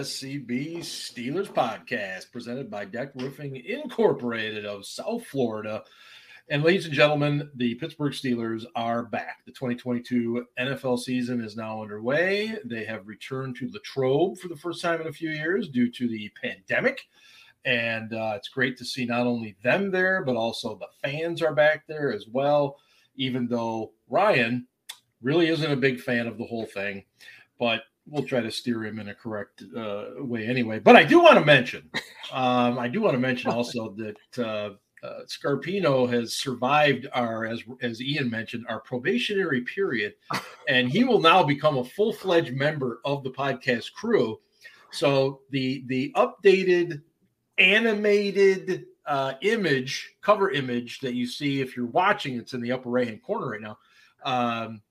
SCB Steelers podcast presented by Deck Roofing Incorporated of South Florida. And, ladies and gentlemen, the Pittsburgh Steelers are back. The 2022 NFL season is now underway. They have returned to Latrobe for the first time in a few years due to the pandemic. And uh, it's great to see not only them there, but also the fans are back there as well, even though Ryan really isn't a big fan of the whole thing, but we'll try to steer him in a correct uh, way anyway. But I do want to mention, um, I do want to mention also that uh, uh, Scarpino has survived our, as as Ian mentioned, our probationary period, and he will now become a full fledged member of the podcast crew. So the the updated animated uh, image cover image that you see if you're watching, it's in the upper right hand corner right now. Um,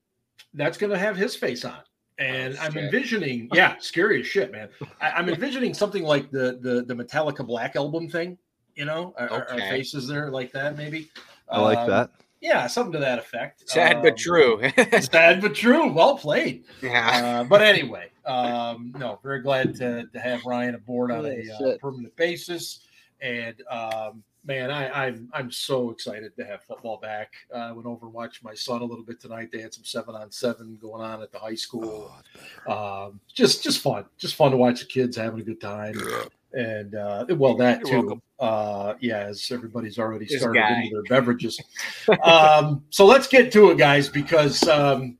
that's going to have his face on. And oh, I'm envisioning, yeah, scary as shit, man. I, am envisioning something like the the the Metallica Black album thing, you know, our, okay. our faces there like that, maybe. I like um, that. Yeah, something to that effect. Sad um, but true. sad but true. Well played. Yeah. Uh, but anyway, um, no, very glad to, to have Ryan aboard on a uh, permanent basis. And um, man, I, I'm I'm so excited to have football back. Uh, I went over and watched my son a little bit tonight. They had some seven on seven going on at the high school. Oh, um, just just fun, just fun to watch the kids having a good time. And uh, well, that You're too. Uh, yeah, as everybody's already started into their beverages. um, so let's get to it, guys, because um,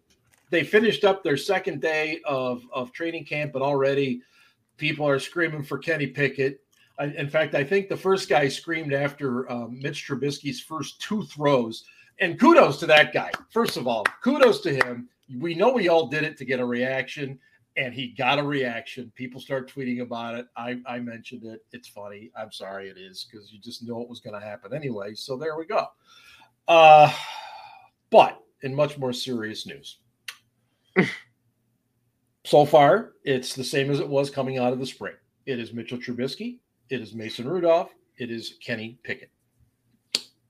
they finished up their second day of of training camp, and already people are screaming for Kenny Pickett in fact, I think the first guy screamed after um, Mitch Trubisky's first two throws. And kudos to that guy. First of all, kudos to him. We know we all did it to get a reaction, and he got a reaction. People start tweeting about it. I, I mentioned it. It's funny. I'm sorry it is because you just know it was going to happen anyway. So there we go. Uh, but in much more serious news, so far it's the same as it was coming out of the spring. It is Mitchell Trubisky it is Mason Rudolph, it is Kenny Pickett.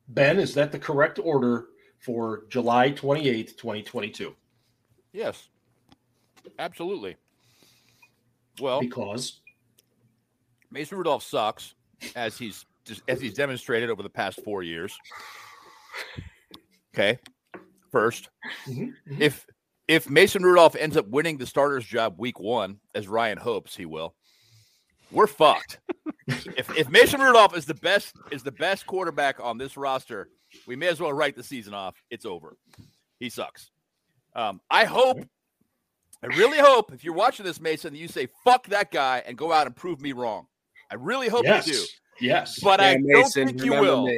Ben, is that the correct order for July 28th, 2022? Yes. Absolutely. Well, because Mason Rudolph sucks as he's as he's demonstrated over the past 4 years. Okay. 1st mm-hmm, mm-hmm. if if Mason Rudolph ends up winning the starter's job week 1 as Ryan hopes he will, we're fucked. if, if Mason Rudolph is the best is the best quarterback on this roster, we may as well write the season off. It's over. He sucks. Um, I hope, I really hope, if you're watching this, Mason, that you say "fuck that guy" and go out and prove me wrong. I really hope yes. you do. Yes, but I don't think you will.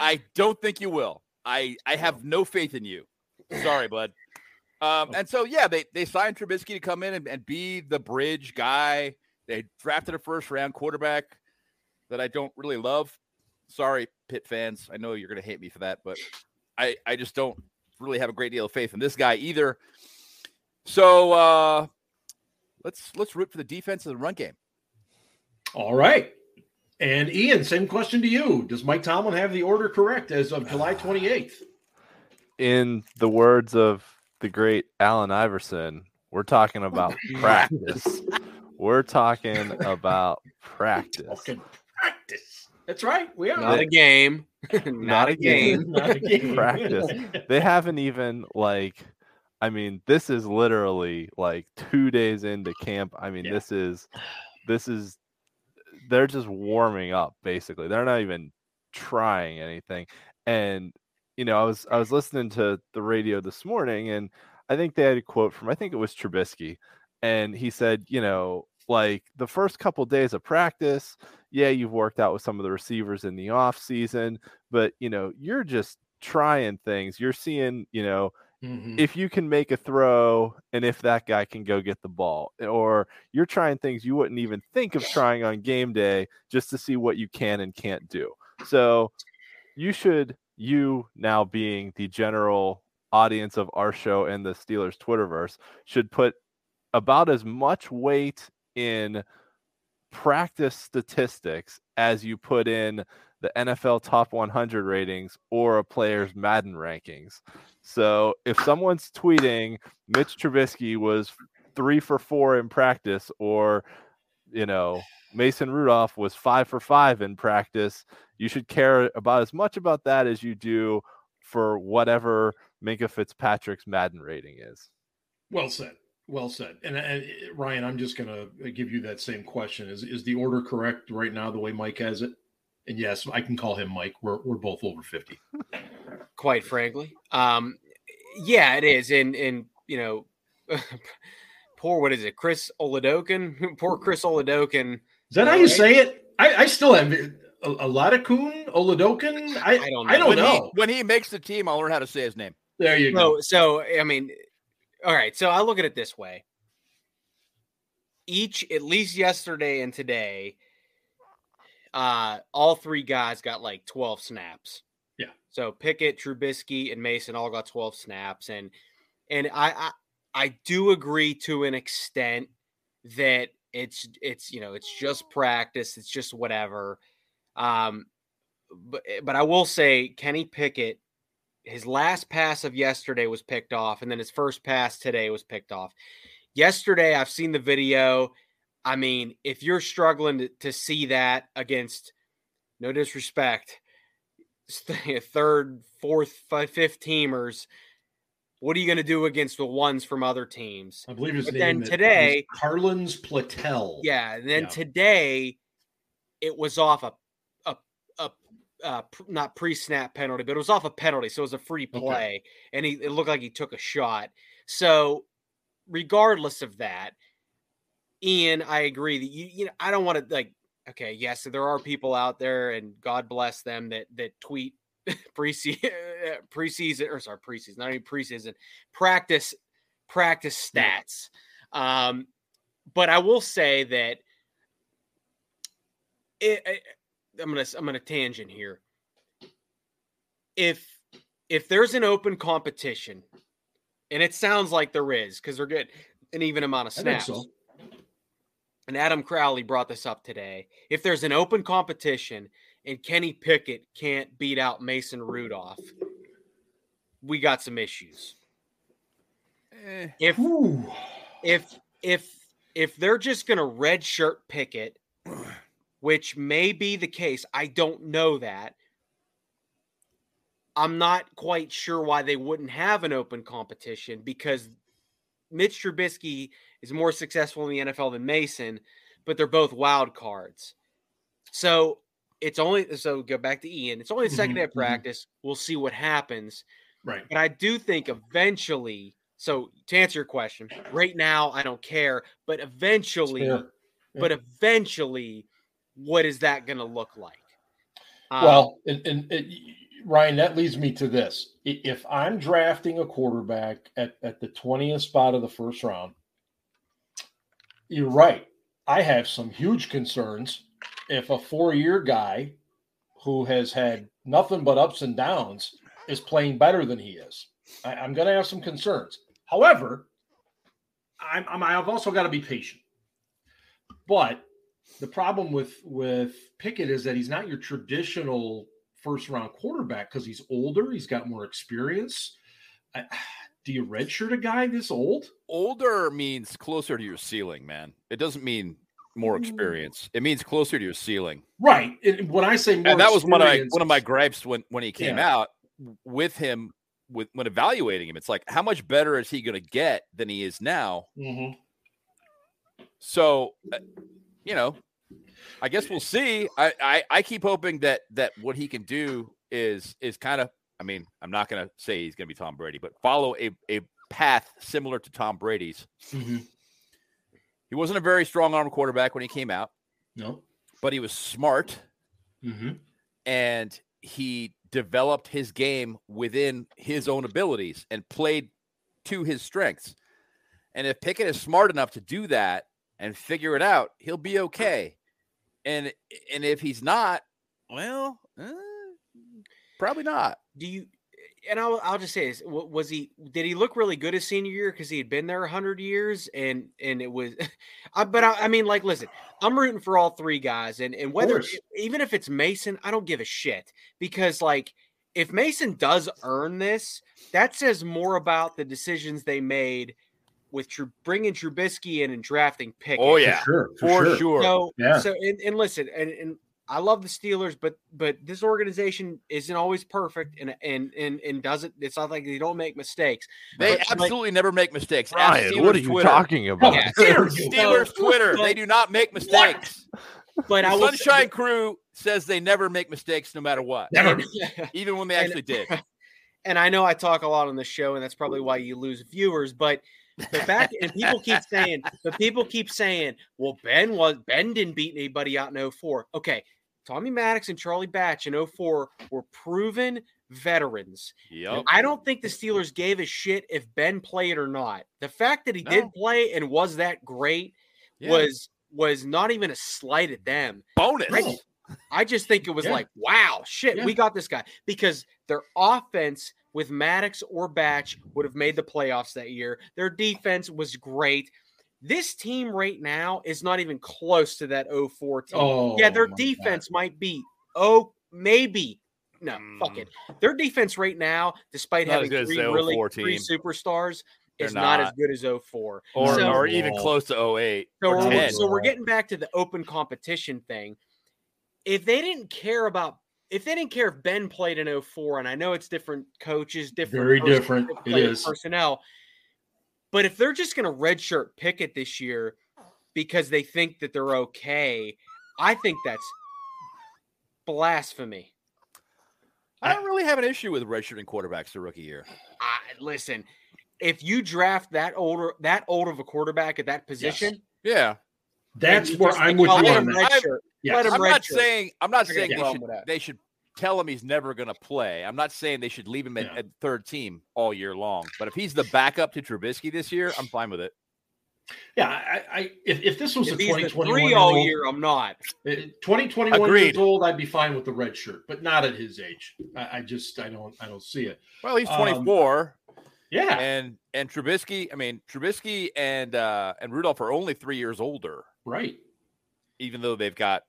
I don't think you will. I I have no faith in you. Sorry, bud. Um, and so yeah, they they signed Trubisky to come in and, and be the bridge guy they drafted a first round quarterback that I don't really love. Sorry, Pitt fans. I know you're going to hate me for that, but I, I just don't really have a great deal of faith in this guy either. So uh, let's let's root for the defense of the run game. All right. And Ian, same question to you. Does Mike Tomlin have the order correct as of July 28th? In the words of the great Allen Iverson, we're talking about practice. We're talking about practice. Talking practice. That's right. We are. Not a game. Not a game. Not a game. practice. They haven't even like I mean, this is literally like two days into camp. I mean, yeah. this is this is they're just warming up basically. They're not even trying anything. And you know, I was I was listening to the radio this morning and I think they had a quote from I think it was Trubisky and he said, you know, like the first couple days of practice, yeah, you've worked out with some of the receivers in the off season, but you know, you're just trying things. You're seeing, you know, mm-hmm. if you can make a throw and if that guy can go get the ball, or you're trying things you wouldn't even think of trying on game day just to see what you can and can't do. So you should, you now being the general audience of our show and the Steelers Twitterverse, should put about as much weight in practice statistics as you put in the NFL top 100 ratings or a player's Madden rankings. So if someone's tweeting Mitch Trubisky was three for four in practice, or you know, Mason Rudolph was five for five in practice. You should care about as much about that as you do for whatever Minkah Fitzpatrick's Madden rating is. Well said. Well said. And, and eh, Ryan, I'm just going to eh, give you that same question. Is is the order correct right now, the way Mike has it? And yes, I can call him Mike. We're we're both over 50. Quite frankly, um, yeah, it is. And and you know, poor what is it, Chris Oladokun? poor Chris Oladokun. Is that how you say it? I, I still have eh, a, a lot of Coon Oladokun. I, I don't know. I don't when know. He, when he makes the team, I'll learn how to say his name. There you go. So, so I mean, all right. So I look at it this way. Each, at least yesterday and today, uh, all three guys got like 12 snaps. Yeah. So Pickett, Trubisky, and Mason all got 12 snaps. And and I, I I do agree to an extent that it's it's you know it's just practice, it's just whatever. Um but but I will say Kenny Pickett his last pass of yesterday was picked off, and then his first pass today was picked off. Yesterday, I've seen the video. I mean, if you're struggling to, to see that against, no disrespect, third, fourth, fifth teamers, what are you going to do against the ones from other teams? I believe his but name then today, Carlins Platel. Yeah, and then yeah. today, it was off a uh, not pre-snap penalty, but it was off a penalty, so it was a free play, okay. and he it looked like he took a shot. So, regardless of that, Ian, I agree that you you know I don't want to like okay, yes, there are people out there, and God bless them that that tweet preseason preseason or sorry preseason, not even preseason practice practice stats. Um, but I will say that it, it I'm gonna I'm gonna tangent here. If if there's an open competition, and it sounds like there is because they're getting an even amount of snaps. So. And Adam Crowley brought this up today. If there's an open competition and Kenny Pickett can't beat out Mason Rudolph, we got some issues. Eh. If Ooh. if if if they're just gonna redshirt Pickett which may be the case. I don't know that. I'm not quite sure why they wouldn't have an open competition because Mitch Trubisky is more successful in the NFL than Mason, but they're both wild cards. So it's only so go back to Ian. It's only the 2nd mm-hmm, day of mm-hmm. practice. We'll see what happens. Right. But I do think eventually. So to answer your question, right now I don't care, but eventually, yeah. but eventually what is that going to look like? Um, well, and, and, and, Ryan, that leads me to this. If I'm drafting a quarterback at, at the 20th spot of the first round, you're right. I have some huge concerns if a four year guy who has had nothing but ups and downs is playing better than he is. I, am going to have some concerns. However, I'm, I'm, I've also got to be patient. But the problem with with Pickett is that he's not your traditional first round quarterback because he's older, he's got more experience. I, do you redshirt a guy this old? Older means closer to your ceiling, man. It doesn't mean more experience. It means closer to your ceiling. Right. And when I say more, and that was one of my one of my gripes when when he came yeah. out with him with when evaluating him. It's like how much better is he going to get than he is now? Mm-hmm. So uh, you know, I guess we'll see. I, I, I keep hoping that that what he can do is is kind of. I mean, I'm not going to say he's going to be Tom Brady, but follow a a path similar to Tom Brady's. Mm-hmm. He wasn't a very strong arm quarterback when he came out. No, but he was smart, mm-hmm. and he developed his game within his own abilities and played to his strengths. And if Pickett is smart enough to do that, and figure it out, he'll be okay. And and if he's not, well, eh, probably not. Do you? And I'll I'll just say this: was he? Did he look really good his senior year because he had been there a hundred years? And and it was, I, but I, I, mean, like, listen, I'm rooting for all three guys, and and whether even if it's Mason, I don't give a shit because like if Mason does earn this, that says more about the decisions they made with Tr- bringing Trubisky in and drafting Pickett. Oh yeah, For sure. For, for sure. sure. So, Yeah. so and, and listen, and, and I love the Steelers, but but this organization isn't always perfect, and and and and doesn't. It's not like they don't make mistakes. They But, like- absolutely never make mistakes. Ask Ryan, what Steelers are you Twitter. talking about? Yeah. Dare you. Steelers Twitter. But- They do not make mistakes. But I The will Sunshine Crew says they never make mistakes, no matter what, Never. even when they And- actually did. and I know I talk a lot on the show, and that's probably why you lose viewers. But the fact, and people keep saying, but people keep saying, well, Ben was Ben didn't beat anybody out in 04. Okay, Tommy Maddox and Charlie Batch in 04 were proven veterans. Yep. I don't think the Steelers gave a shit if Ben played or not. The fact that he did No. play and was that great Yeah. was was not even a slight at them. bonus. I just think it was Yeah. like, wow, shit, Yeah. we got this guy because their offense with Maddox or Batch would have made the playoffs that year. Their defense was great. This team right now is not even close to that 04 team. Oh, yeah, their my God. defense might be oh maybe no fuck Mm. it. Their defense right now, despite Not having three really 04 three superstars, They're is not. as good as 04. Or, So- or even close to 08 So or we're, 10. so we're getting back to the open competition thing. If they didn't care about, if they didn't care if Ben played in 04, and I know it's different coaches, different, Very person- different. It player personnel, but if they're just going to redshirt Pickett this year because they think that they're okay, I think that's blasphemy. I don't really have an issue with redshirting quarterbacks the rookie year. I, listen, if you draft that older, that old of a quarterback at that position, Yeah. That's where I'm with oh, you on that. Redshirt. Yes. I'm not redshirt. saying I'm not I got saying they should they should tell him he's never going to play. I'm not saying they should leave him at, Yeah. at third team all year long. But if he's the backup to Trubisky this year, I'm fine with it. Yeah, I, I if, if this was If a he's the 2021 three year all old, year, I'm not. 20, 21 Agreed. years old, I'd be fine with the red shirt, but not at his age. I, I just I don't I don't see it. Well, he's Um, 24, Yeah, and and Trubisky. I mean, Trubisky and uh and Rudolph are only three years older, right. even though they've got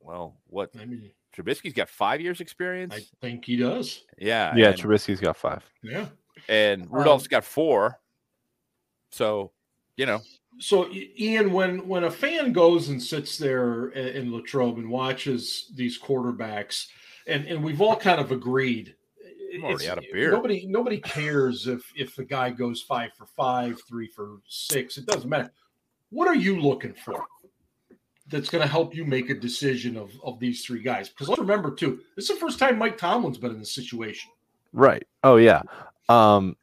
well, what I mean, Trubisky's got five years experience. I think he does. yeah, Yeah, and, Trubisky's got five. Yeah. and um, Rudolph's got four. So you know, So Ian, when when a fan goes and sits there in Latrobe and watches these quarterbacks, and and we've all kind of agreed. I'm already it's- out of beer. Nobody nobody cares if if the guy goes five for five, three for six. It doesn't matter. What are you looking for? That's going to help you make a decision of of these three guys. Because let's remember too, this is the first time Mike Tomlin's been in this situation. Right. Oh yeah. Um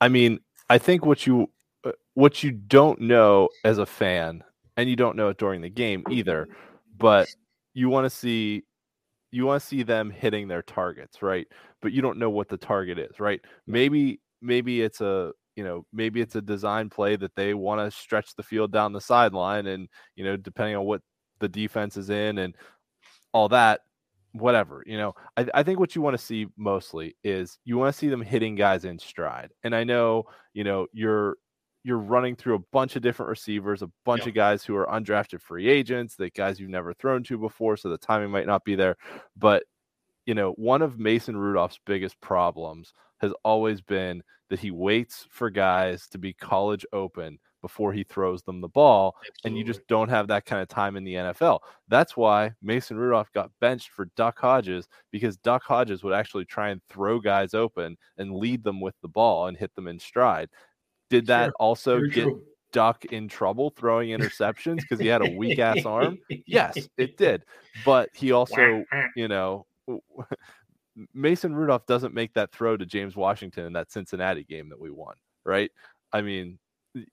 I mean, I think what you uh, what you don't know as a fan and you don't know it during the game either, but you want to see you want to see them hitting their targets, right? But you don't know what the target is, right? Maybe maybe it's a you know maybe it's a design play that they want to stretch the field down the sideline and you know depending on what the defense is in and all that whatever you know I, I think what you want to see mostly is you want to see them hitting guys in stride and i know you know you're you're running through a bunch of different receivers a bunch Yep. of guys who are undrafted free agents that guys you've never thrown to before so the timing might not be there but you know one of mason rudolph's biggest problems has always been that he waits for guys to be college open before he throws them the ball and you just don't have that kind of time in the NFL. That's why Mason Rudolph got benched for Duck Hodges because Duck Hodges would actually try and throw guys open and lead them with the ball and hit them in stride. Did that Sure. also Very get true. Duck in trouble throwing interceptions because he had a weak ass arm? Yes, it did. But he also, you know, Mason Rudolph doesn't make that throw to James Washington in that Cincinnati game that we won, right? I mean,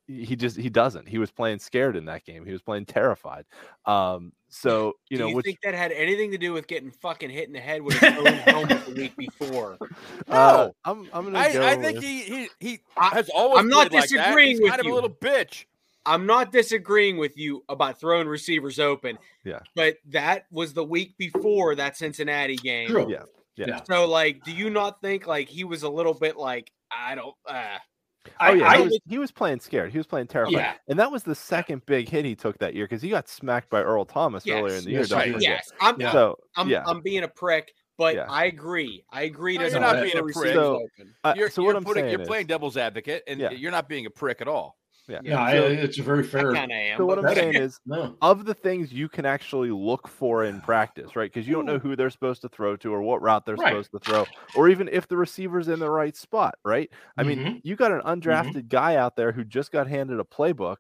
he just he doesn't. He was playing scared in that game. He was playing terrified. Um, so you Do know, you which think that had anything to do with getting fucking hit in the head with his own helmet the week before? uh, No. I'm I'm gonna I, go. I think with- he he he I- has always. I'm not played like disagreeing He's with kind of you. a little bitch. I'm not disagreeing with you about throwing receivers open. Yeah. But that was the week before that Cincinnati game. True. Yeah. Yeah. So like, do you not think like he was a little bit like I don't uh Oh yeah, I, he, was, he was playing scared. He was playing terrified, Yeah. and that was the second big hit he took that year because he got smacked by Earl Thomas earlier in the year. Yes, right. forget. yes, I'm Yeah. So I'm yeah, I'm being a prick, but Yeah. I agree. I agree No, you're not being a prick. So- uh, You're, so you're what I'm putting, saying you're is, playing devil's advocate, and Yeah. you're not being a prick at all. Yeah, Yeah, I, So- it's a very fair. kind of am. So what I'm saying is, No. of the things you can actually look for in practice, right? Because you don't know who they're supposed to throw to or what route they're Right. supposed to throw, or even if the receiver's in the right spot, right? I mean, Mhm. you got an undrafted guy out there who just got handed a playbook,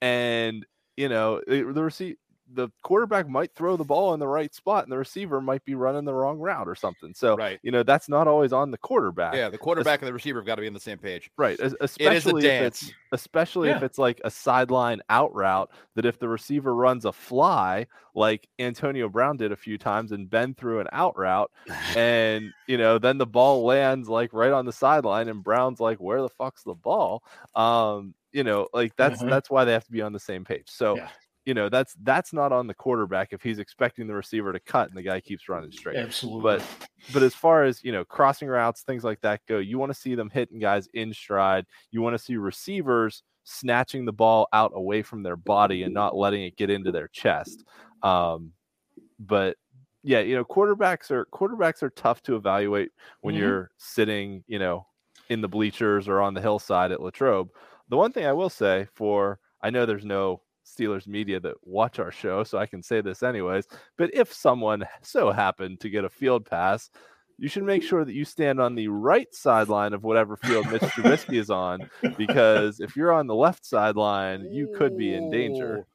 and you know the receive the quarterback might throw the ball in the right spot, and the receiver might be running the wrong route or something. So Right. you know that's not always on the quarterback. Yeah, the quarterback and the receiver have got to be on the same page. Right, es- It is a especially if it's dance. especially if it's like a sideline out route that if the receiver runs a fly like Antonio Brown did a few times and Ben threw an out route and you know then the ball lands like right on the sideline and Brown's like where the fuck's the ball um you know like that's Mhm. that's why they have to be on the same page so Yeah. You know that's that's not on the quarterback if he's expecting the receiver to cut and the guy keeps running straight Absolutely. but but as far as you know crossing routes things like that go you want to see them hitting guys in stride you want to see receivers snatching the ball out away from their body and not letting it get into their chest um but yeah you know quarterbacks are quarterbacks are tough to evaluate when Mhm. you're sitting you know in the bleachers or on the hillside at latrobe the one thing i will say for i know there's no steelers media that watch our show so i can say this anyways but if someone so happened to get a field pass, you should make sure that you stand on the right sideline of whatever field Mitch Trubisky is on, because if you're on the left sideline, you could be in danger.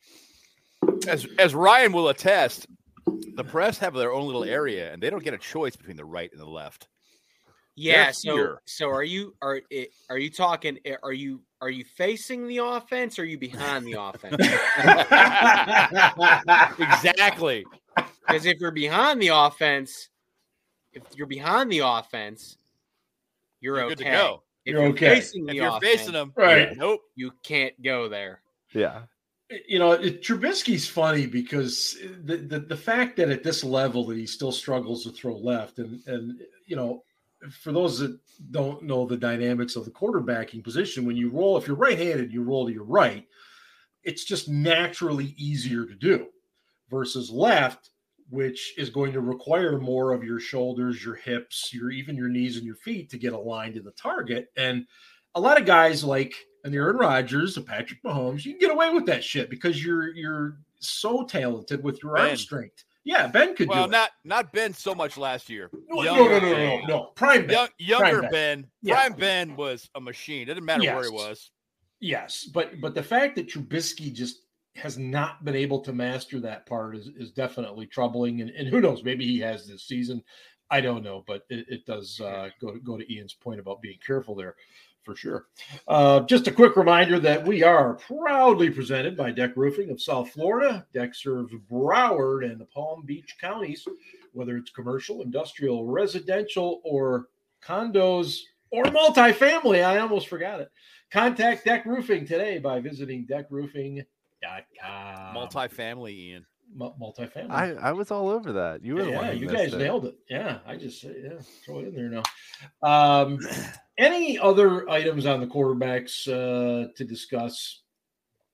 As as Ryan will attest, the press have their own little area, and they don't get a choice between the right and the left. Yeah. They're So here. so are you are i- are you talking? eh, Are you are you facing the offense? or Are you behind the offense? Exactly. Because if you're behind the offense, if you're behind the offense, you're, You're okay. good to go. If You're you're okay. facing the If you're offense, facing them, Right. Nope. you can't go there. Yeah. you know, it, Trubisky's funny because the, the the fact that at this level that he still struggles to throw left, and and you know, for those that don't know the dynamics of the quarterbacking position, when you roll, if you're right-handed, you roll to your right, it's just naturally easier to do versus left, which is going to require more of your shoulders, your hips, your even your knees and your feet to get aligned to the target. And a lot of guys like an Aaron Rodgers, a Patrick Mahomes, you can get away with that shit because you're you're so talented with your arm strength. Yeah, Ben could Well, do not not Ben so much last year. No, no, Younger no, no, no, Ben. no, no. Prime Ben. Young, younger Ben. Ben, Yeah. Prime Ben was a machine. It didn't matter where he was. Yes, but but the fact that Trubisky just has not been able to master that part is, is definitely troubling. And, and who knows, maybe he has this season. I don't know, but it, it does uh, go go to Ian's point about being careful there, for sure. Uh, just a quick reminder that we are proudly presented by Deck Roofing of South Florida. Deck serves Broward and the Palm Beach counties, whether it's commercial, industrial, residential, or condos or multifamily. I almost forgot it. Contact Deck Roofing today by visiting deckroofing.com. Multifamily, Ian. Mu- multifamily. I, I was all over that. You were the one yeah, you guys it. nailed it. Yeah, I just yeah, throw it in there now. Um, any other items on the quarterbacks uh, to discuss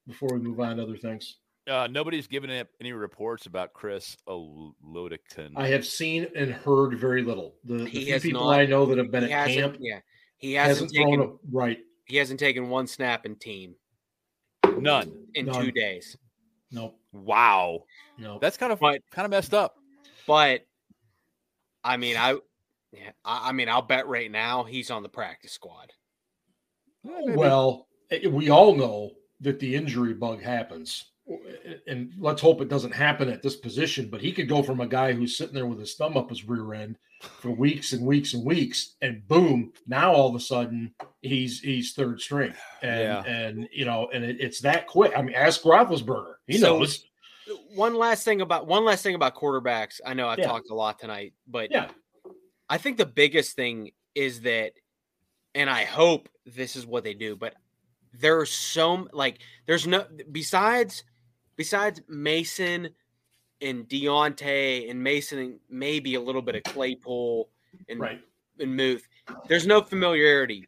before we move on to other things? Uh, nobody's given up any reports about Chris Olodington. I have seen and heard very little. The, the He few people not- I know that have been at camp yeah, he hasn't, hasn't thrown taken a right. he hasn't taken one snap in team None. in None. two days. Nope. Wow. Nope. That's kind of But- kind of messed up. But I mean, I yeah, I, I mean, I'll bet right now he's on the practice squad. Well, eh, we all know that the injury bug happens. And let's hope it doesn't happen at this position, but he could go from a guy who's sitting there with his thumb up his rear end for weeks and weeks and weeks, and boom, now all of a sudden he's he's third string. And Yeah. and you know, and it, it's that quick. I mean, ask Roethlisberger. He So- knows. One last thing about one last thing about quarterbacks. I know I've Yeah. talked a lot tonight, but Yeah. I think the biggest thing is that, and I hope this is what they do, but there's so like there's no besides besides Mason and Diontae and Mason and maybe a little bit of Claypool and Right. and Muth. There's no familiarity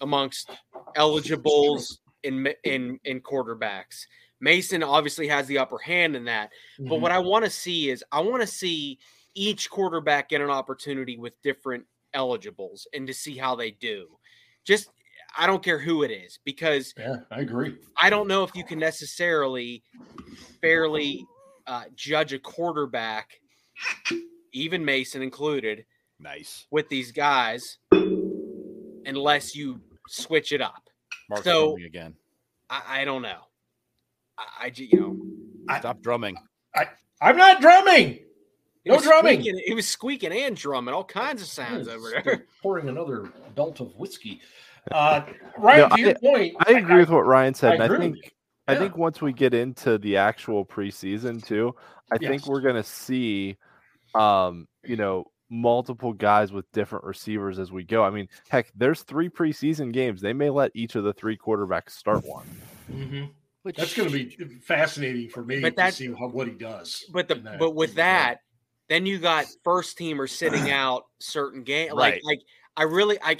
amongst eligibles in in in quarterbacks. Mason obviously has the upper hand in that. But Mhm. what I want to see is I want to see each quarterback get an opportunity with different eligibles and to see how they do. Just I don't care who it is because yeah, I agree. I don't know if you can necessarily fairly uh, judge a quarterback, even Mason included, Nice. with these guys unless you switch it up. Mark So- again. I, I don't know. I, I you know Stop drumming. I'm not drumming. he No was drumming. Squeaking, he was squeaking and drumming, all kinds of sounds over there. Pouring another belt of whiskey. Uh, Ryan, No, to your point, I agree with what Ryan said. I and I think you. I Yeah. think once we get into the actual preseason too, I Yes. think we're gonna see um, you know, multiple guys with different receivers as we go. I mean, heck, there's three preseason games. They may let each of the three quarterbacks start one. Mhm. That's going to be fascinating for me But to see how, what he does. But the that- but with in that, then you got first teamers sitting out certain game Right. like like I really I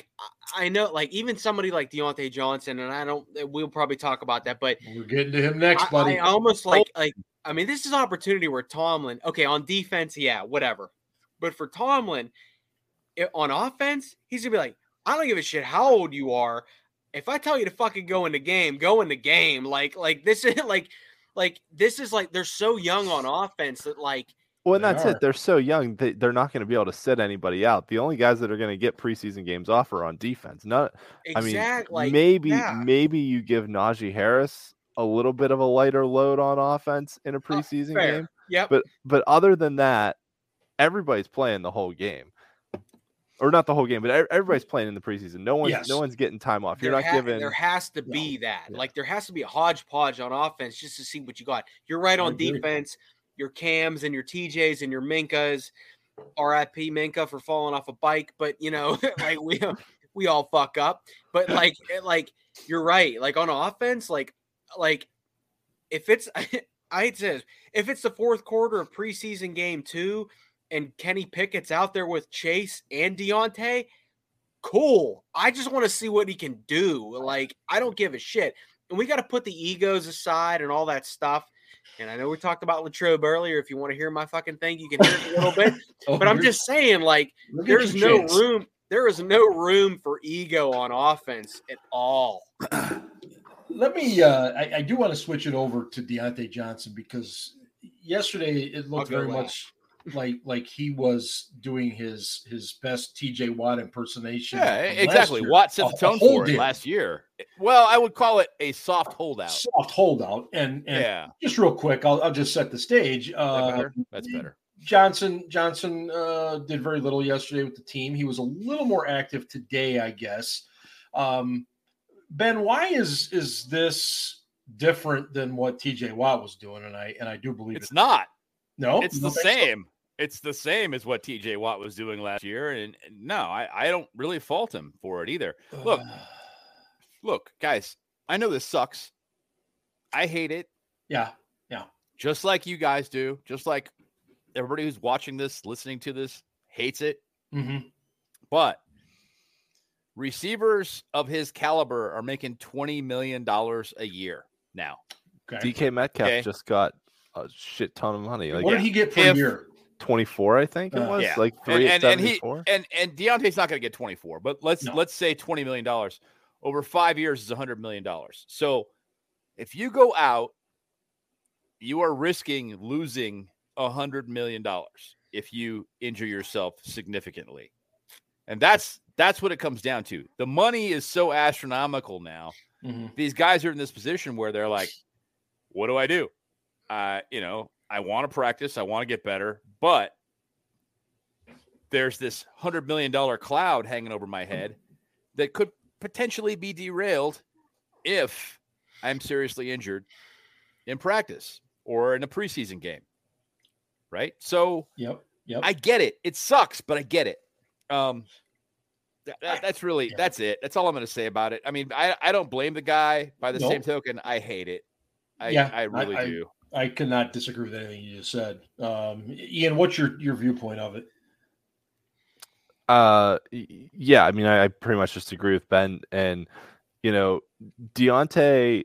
I know like even somebody like Diontae Johnson and I don't eh, we'll probably talk about that, but We're getting to him next, buddy. I almost like like I mean this is an opportunity where Tomlin okay on defense yeah whatever, but for Tomlin i- on offense he's gonna be like I don't give a shit how old you are. If I tell you to fucking go in the game, go in the game. Like like this is like like this is like they're so young on offense that like Well, and They that's are. it. They're so young; they, they're not going to be able to sit anybody out. The only guys that are going to get preseason games off are on defense. Not, I mean, maybe yeah. maybe you give Najee Harris a little bit of a lighter load on offense in a oh, preseason fair. game, Yep. but but other than that, everybody's playing the whole game, or not the whole game, but everybody's playing in the preseason. No one's Yes. no one's getting time off. You're there not ha- giving. there has to No. be that. Yeah. Like there has to be a hodgepodge on offense just to see what you got. You're right on defense. Your Cams and your TJs and your Minkahs. RIP Minkah for falling off a bike, but you know, like we we all fuck up. But like like you're right. Like on offense, like like if it's I hate this, if it's the fourth quarter of preseason game two and Kenny Pickett's out there with Chase and Diontae, cool. I just want to see what he can do. Like, I don't give a shit. And we got to put the egos aside and all that stuff. And I know we talked about Latrobe earlier. If you want to hear my fucking thing, you can hear it a little bit. Oh, But I'm just saying, like, there's no room. There is no room for ego on offense at all. Let me. Uh, I, I do want to switch it over to Diontae Johnson because yesterday it looked very last. much like like he was doing his his best T.J. Watt impersonation. Yeah, exactly. Watt set the a tone for it last year. Well, I would call it a soft holdout. soft holdout. And and Yeah, just real quick, I'll, I'll just set the stage. That Uh, better? That's better. Johnson Johnson uh, did very little yesterday with the team. He was a little more active today, I guess. Um, ben, why is is this different than what TJ Watt was doing? And I and I do believe It's it. not. No, It's the don't think so? same. It's the same as what TJ Watt was doing last year. And and no, I, I don't really fault him for it either. Look, look, guys, I know this sucks. I hate it, yeah, Yeah. just like you guys do, just like everybody who's watching this, listening to this, hates it. hmm But receivers of his caliber are making $20 million a year now. okay. DK Metcalf Okay. just got a shit ton of money, like what did he get per If- year? 24, I think it Uh, was, yeah. like three and, and he seventy-four. and and Diontae's not going to get 24, but let's No. let's say 20 million dollars over five years is 100 million dollars. So if you go out, you are risking losing a hundred million dollars if you injure yourself significantly, and that's that's what it comes down to. The money is so astronomical now. Mhm. These guys are in this position where they're like, "What do I do? Uh, you know, I want to practice, I want to get better, but there's this hundred million dollar cloud hanging over my head that could potentially be derailed if I'm seriously injured in practice or in a preseason game. Right. So Yep, yep. I get it. It sucks, but I get it. Um, that- that's really Yeah. that's it. That's all I'm going to say about it. I mean, I, I don't blame the guy. By the Nope. same token, I hate it. I Yeah, I I- really I- do. I cannot disagree with anything you just said. Um, Ian, what's your your viewpoint of it? Uh, yeah, I mean, I, I pretty much just agree with Ben, and you know, Diontae.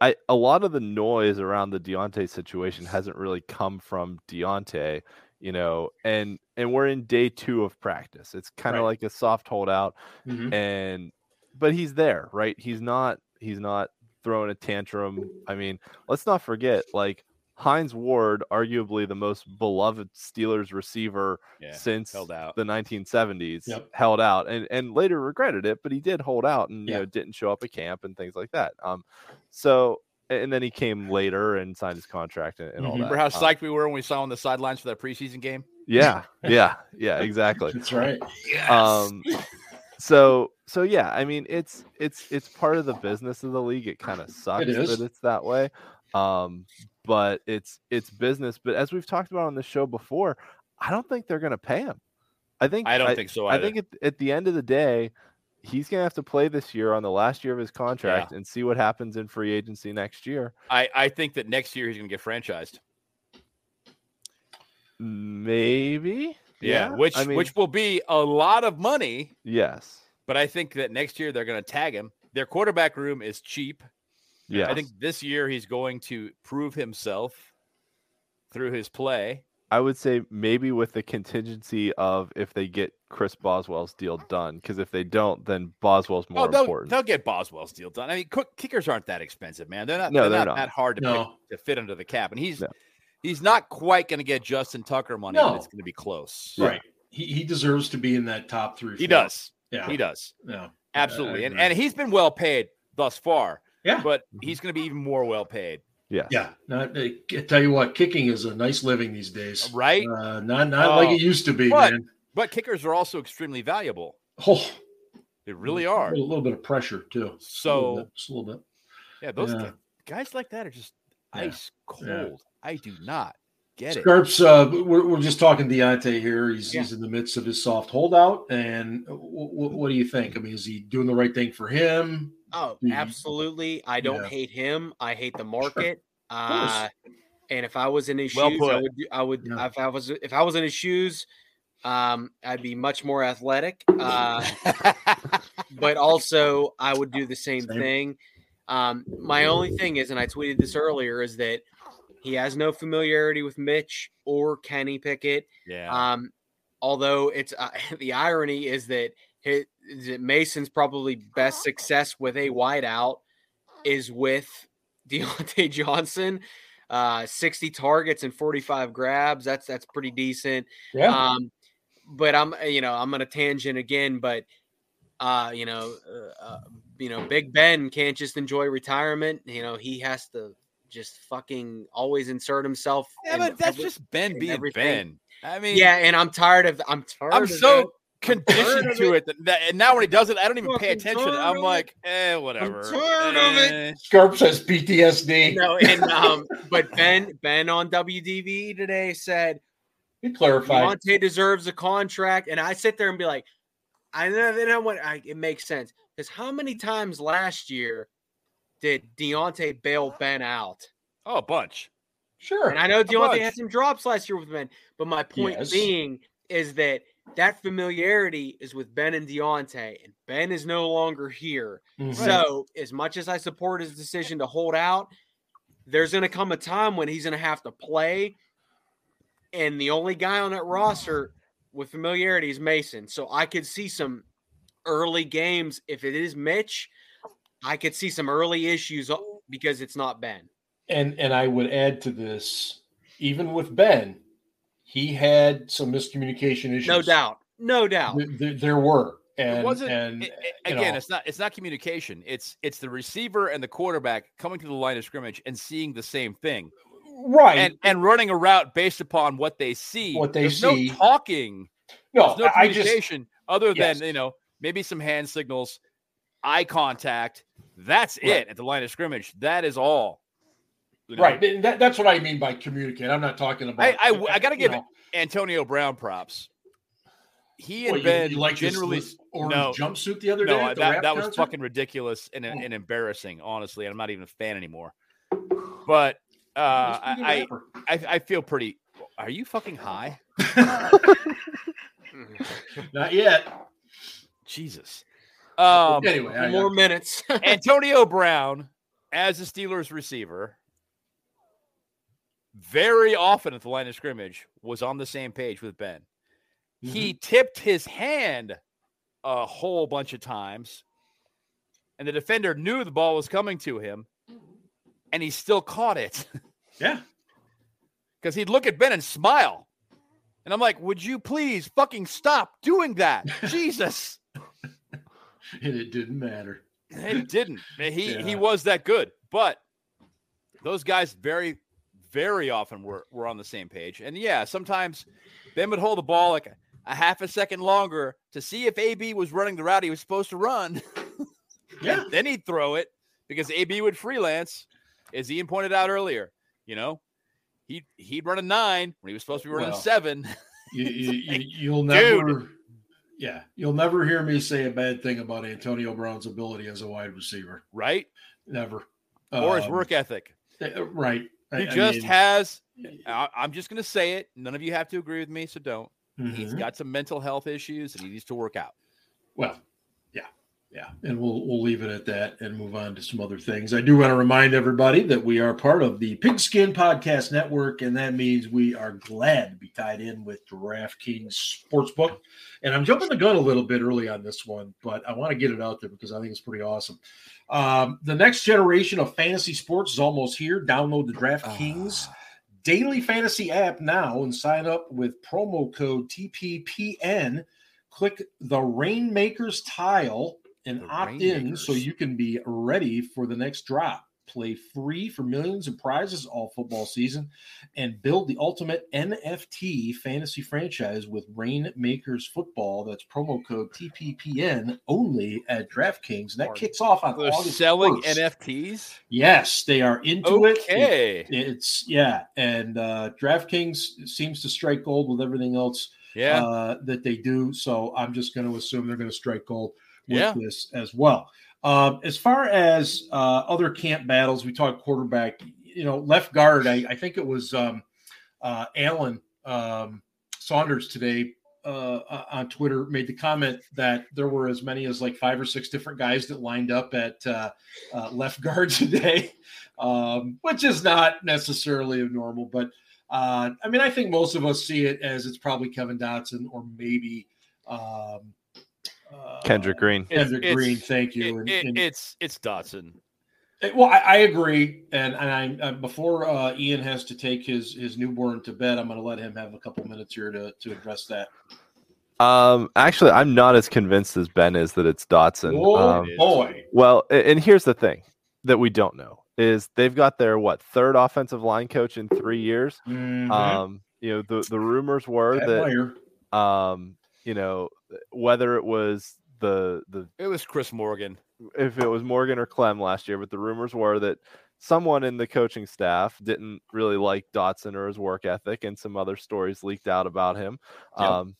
I a lot of the noise around the Diontae situation hasn't really come from Diontae. you know, and and we're in day two of practice. It's kind of Right. like a soft holdout, Mhm. and but he's there, right? He's not he's not throwing a tantrum. I mean, let's not forget, like Hines Ward, arguably the most beloved Steelers receiver Yeah, since held out. the 1970s, Yep. held out and and later regretted it, but he did hold out and you know didn't show up at camp and things like that. Um, so and then he came later and signed his contract and, and all Mhm. that. Remember how Um, psyched we were when we saw him on the sidelines for that preseason game? yeah, yeah, yeah, exactly. That's right. Um, so so yeah, I mean it's it's it's part of the business of the league. It kind of sucks is. that it's that way. Um, but it's it's business. But as we've talked about on the show before, I don't think they're going to pay him. I think I don't think so I think at, at the end of the day, he's going to have to play this year on the last year of his contract and see what happens in free agency next year. I, I think that next year he's going to get franchised. Maybe. Yeah, which I mean, which will be a lot of money. yes. But I think that next year they're going to tag him. Their quarterback room is cheap. Yeah. I think this year he's going to prove himself through his play. I would say maybe with the contingency of if they get Chris Boswell's deal done, because if they don't, then Boswell's oh, more oh, they'll, important. they'll get Boswell's deal done. I mean, cook, kickers aren't that expensive, man. They're not. No, they're, they're not, not. that hard to, No. pick, to fit under the cap, and he's No. he's not quite going to get Justin Tucker money, No. but it's going to be close. Yeah. Right. He, he deserves to be in that top three. He four. does. Yeah. He does. Yeah. Absolutely. And and he's been well paid thus far, yeah. but he's going to be even more well paid. Yeah. Yeah. Not, I tell you what, kicking is a nice living these days. Right? Uh, not not like Oh, it used to be, but- man. But kickers are also extremely valuable. Oh, They really are. A little bit of pressure too. Just a little So bit, just a little bit. yeah, those Yeah. gu- guys like that are just Yeah. ice cold. Yeah. I do not get it. Scarps, uh, we're, we're just talking Diontae here. He's, Yeah. he's in the midst of his soft holdout. And w- w- what do you think? I mean, is he doing the right thing for him? Oh, absolutely. I don't Yeah. hate him. I hate the market. course. Uh, and if I was in his Well shoes, I would. I would. Yeah. If I was. If I was in his shoes, um, I'd be much more athletic. Uh, but also I would do the same, Same. thing. Um, my only thing is, and I tweeted this earlier, is that he has no familiarity with Mitch or Kenny Pickett. yeah. Um, although it's uh, the irony is that his, is that Mason's probably best success with a wideout is with Diontae Johnson. Uh, 60 targets and 45 grabs. That's that's pretty decent. Yeah. Um, but I'm you know I'm on a tangent again, but uh, you know, uh, uh, you know, Big Ben can't just enjoy retirement. You know, he has to just fucking always insert himself. yeah, but that's every- just Ben being everything. Ben. I mean, yeah, and I'm tired of I'm tired. I'm of so that. conditioned of to it, that, that- and now when he does it, I don't even pay attention. I'm like, eh, whatever. tired of it. Eh. Scarps has PTSD. No, and um, but Ben Ben on WDV today said He clarified. Diontae deserves a contract, and I sit there and be like, I know they know what I, it makes sense because how many times last year did Diontae bail Ben out? Oh, a bunch. Sure. And I know Diontae bunch. had some drops last year with Ben, but my point Yes. being is that that familiarity is with Ben and Diontae, and Ben is no longer here. Mhm. So, as much as I support his decision to hold out, there's going to come a time when he's going to have to play. And the only guy on that roster with familiarity is Mason. So, I could see some early games. If it is Mitch, I could see some early issues because it's not Ben. and and I would add to this, even with Ben, he had some miscommunication issues. No doubt. No doubt. Th- th- there were, and it wasn't and it- it- eh, again know, it's not it's not communication it's it's the receiver and the quarterback coming to the line of scrimmage and seeing the same thing right. and and running a route based upon what they see What they There's see. no talking no, there's no I just communication other Yes. than you know maybe some hand signals eye contact that's Right. it at the line of scrimmage that is all You know, right. That, that's what I mean by communicate. I'm not talking about. I- I- I gotta give know, antonio brown props he and what, you- ben you, like generally this, orange no. jumpsuit the other no day. The that, that was fucking ridiculous and, Oh. and embarrassing honestly i'm not even a fan anymore but uh, He's a pretty good I. I I feel pretty. Are you fucking high? not yet. Jesus. Um, anyway, I, More minutes. Antonio Brown as a Steelers receiver very often at the line of scrimmage was on the same page with Ben. Mm-hmm. He tipped his hand a whole bunch of times, and the defender knew the ball was coming to him, and he still caught it. Yeah. Because he'd look at Ben and smile. And I'm like, would you please fucking stop doing that? Jesus. And it didn't matter. It didn't. He yeah. he was that good. But those guys very, very often were, were on the same page. And yeah, sometimes Ben would hold the ball like a, a half a second longer to see if AB was running the route he was supposed to run. yeah. then he'd throw it because AB would freelance, as Ian pointed out earlier. You know, he he'd run a nine when he was supposed to be running well, a seven. you, you, will never, Dude. Yeah, you'll never hear me say a bad thing about Antonio Brown's ability as a wide receiver. Right? Never. Or um, his work ethic. Uh, right. He I, just I mean, has. I, am just going to say it. None of you have to agree with me, so don't. Mm-hmm. He's got some mental health issues and he needs to work out. Well, yeah, and we'll we'll leave it at that and move on to some other things. I do want to remind everybody that we are part of the Pigskin Podcast Network, and that means we are glad to be tied in with DraftKings Sportsbook. And I'm jumping the gun a little bit early on this one, but I want to get it out there because I think it's pretty awesome. Um, the next generation of fantasy sports is almost here. Download the DraftKings. Uh daily fantasy app now and sign up with promo code TPPN. Click the Rainmakers tile and the opt in so you can be ready for the next drop. Play free for millions of prizes all football season and build the ultimate NFT fantasy franchise with Rainmakers Football. That's promo code TPPN only at DraftKings. And that kicks off on They're August selling 1st. NFTs? Yes, they are into okay. it. it. It's, yeah. And uh, DraftKings seems to strike gold with everything else yeah. Uh, that they do. So I'm just going to assume they're going to strike gold with yeah. this as well. Um, as far as uh, other camp battles, we talked quarterback. You know, left guard. I, I think it was um, uh, Alan um, Saunders today uh, on Twitter made the comment that there were as many as like five or six different guys that lined up at uh, uh, left guard today, um, which is not necessarily normal. But uh, I mean, I think most of us see it as it's probably Kevin Dotson or maybe um, Kendrick Green. Kendrick it's, Green, thank you. It, and, and, it's it's Dotson. It, well, I, I, agree, and and I uh, before uh, Ian has to take his his newborn to bed, I'm going to let him have a couple minutes here to to address that. Um, actually, I'm not as convinced as Ben is that it's Dotson. Oh um, boy! Well, and here's the thing that we don't know is they've got their what third offensive line coach in three years. Mm-hmm. Um, you know the the rumors were that um, you know whether it was the the it was Chris Morgan, if it was Morgan or Klemm last year, but the rumors were that someone in the coaching staff didn't really like Dotson or his work ethic, and some other stories leaked out about him. Yep. Um,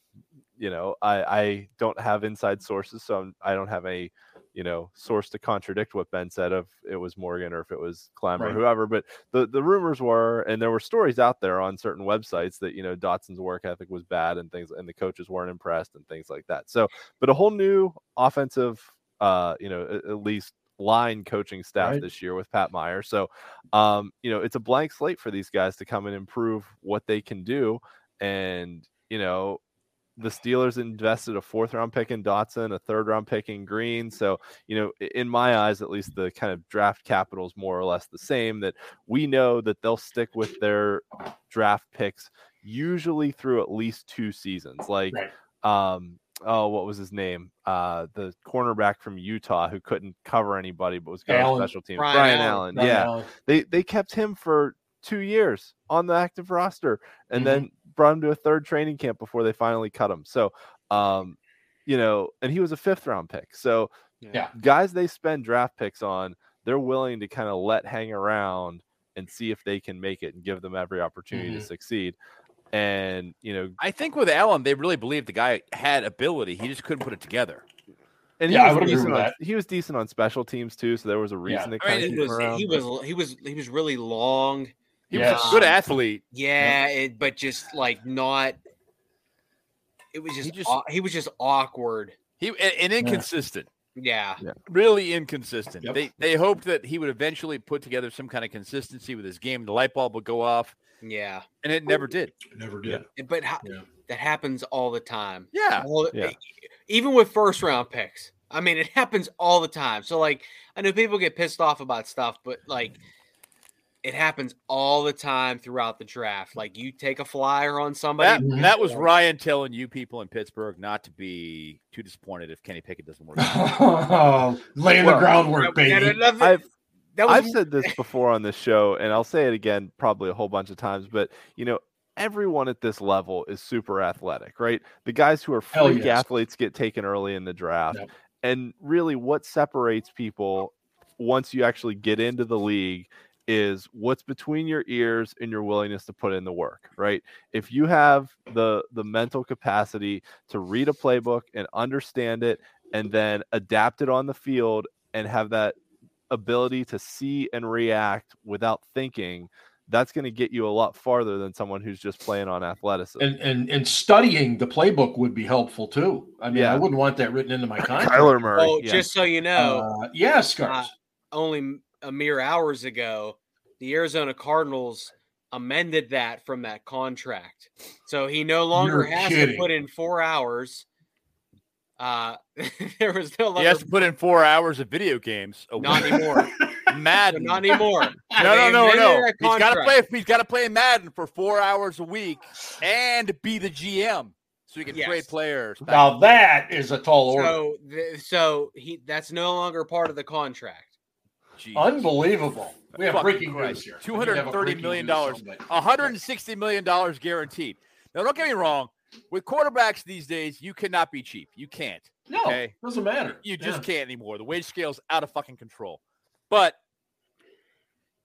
you know, I I don't have inside sources, so I'm, I do not have a you know source to contradict what Ben said if it was Morgan or if it was Klemm right. or whoever. But the the rumors were, and there were stories out there on certain websites that you know Dotson's work ethic was bad and things, and the coaches weren't impressed and things like that. So, but a whole new offensive, uh, you know, at, at least line coaching staff right. this year with Pat Meyer. So, um, you know, it's a blank slate for these guys to come and improve what they can do. And, you know, the Steelers invested a fourth round pick in Dotson, a third round pick in Green. So, you know, in my eyes, at least the kind of draft capital is more or less the same. That we know that they'll stick with their draft picks usually through at least two seasons. Like, right. um, oh, what was his name? Uh, the cornerback from Utah who couldn't cover anybody but was good on special teams. Brian, Brian Allen. Allen. Brian yeah, Allen. they they kept him for two years on the active roster, and mm-hmm. then brought him to a third training camp before they finally cut him. So, um, you know, and he was a fifth round pick. So, yeah, guys they spend draft picks on, they're willing to kind of let hang around and see if they can make it and give them every opportunity mm-hmm. to succeed. And you know, I think with Allen, they really believed the guy had ability. He just couldn't put it together. And he yeah, was decent on, he was decent on special teams too, so there was a reason yeah. to kind I mean, of was, around, he was he was he was really long. He yes. was a good athlete. Yeah, it, but just like not. It was just he, just, he was just awkward. He and, and inconsistent. Yeah. Yeah. Really inconsistent. Yep. They they hoped that he would eventually put together some kind of consistency with his game. The light bulb would go off, Yeah. and it never did. Never did. But how, Yeah. that happens all the time. Yeah. All- Yeah. Even with first round picks. I mean, it happens all the time. So, like, I know people get pissed off about stuff, but like, it happens all the time throughout the draft. Like, you take a flyer on somebody. Mhm. that was Ryan telling you people in Pittsburgh not to be too disappointed if Kenny Pickett doesn't work. out. Laying Well, the groundwork, baby. I've that was I've said this before on this show, and I'll say it again probably a whole bunch of times, but you know, everyone at this level is super athletic, right? The guys who are freak yes. athletes get taken early in the draft. Yep. And really what separates people once you actually get into the league is what's between your ears and your willingness to put in the work, right? If you have the the mental capacity to read a playbook and understand it and then adapt it on the field and have that ability to see and react without thinking, that's going to get you a lot farther than someone who's just playing on athleticism. and, and and studying the playbook would be helpful too. I mean, I wouldn't want that written into my contract. Kyler Murray. Oh, yeah. just so you know, Uh, yeah, scars. only m- a mere hours ago, the Arizona Cardinals amended that from that contract. So he no longer You're has kidding. to put in four hours. Uh, there was no He longer has to put in four hours of video games. A not anymore. Madden. not anymore. No, no, no, no. He's got to play. He's got to play Madden for four hours a week and be the GM, so he can Yes. trade players. now that is a tall order. So, th- so he that's no longer part of the contract. Jeez. Unbelievable. We have Fucking breaking Christ. news here. Two hundred thirty million dollars. One hundred and sixty million dollars guaranteed. Now, don't get me wrong. With quarterbacks these days, you cannot be cheap. You can't. No, Okay. doesn't matter. You just Yeah. can't anymore. The wage scale's out of fucking control. But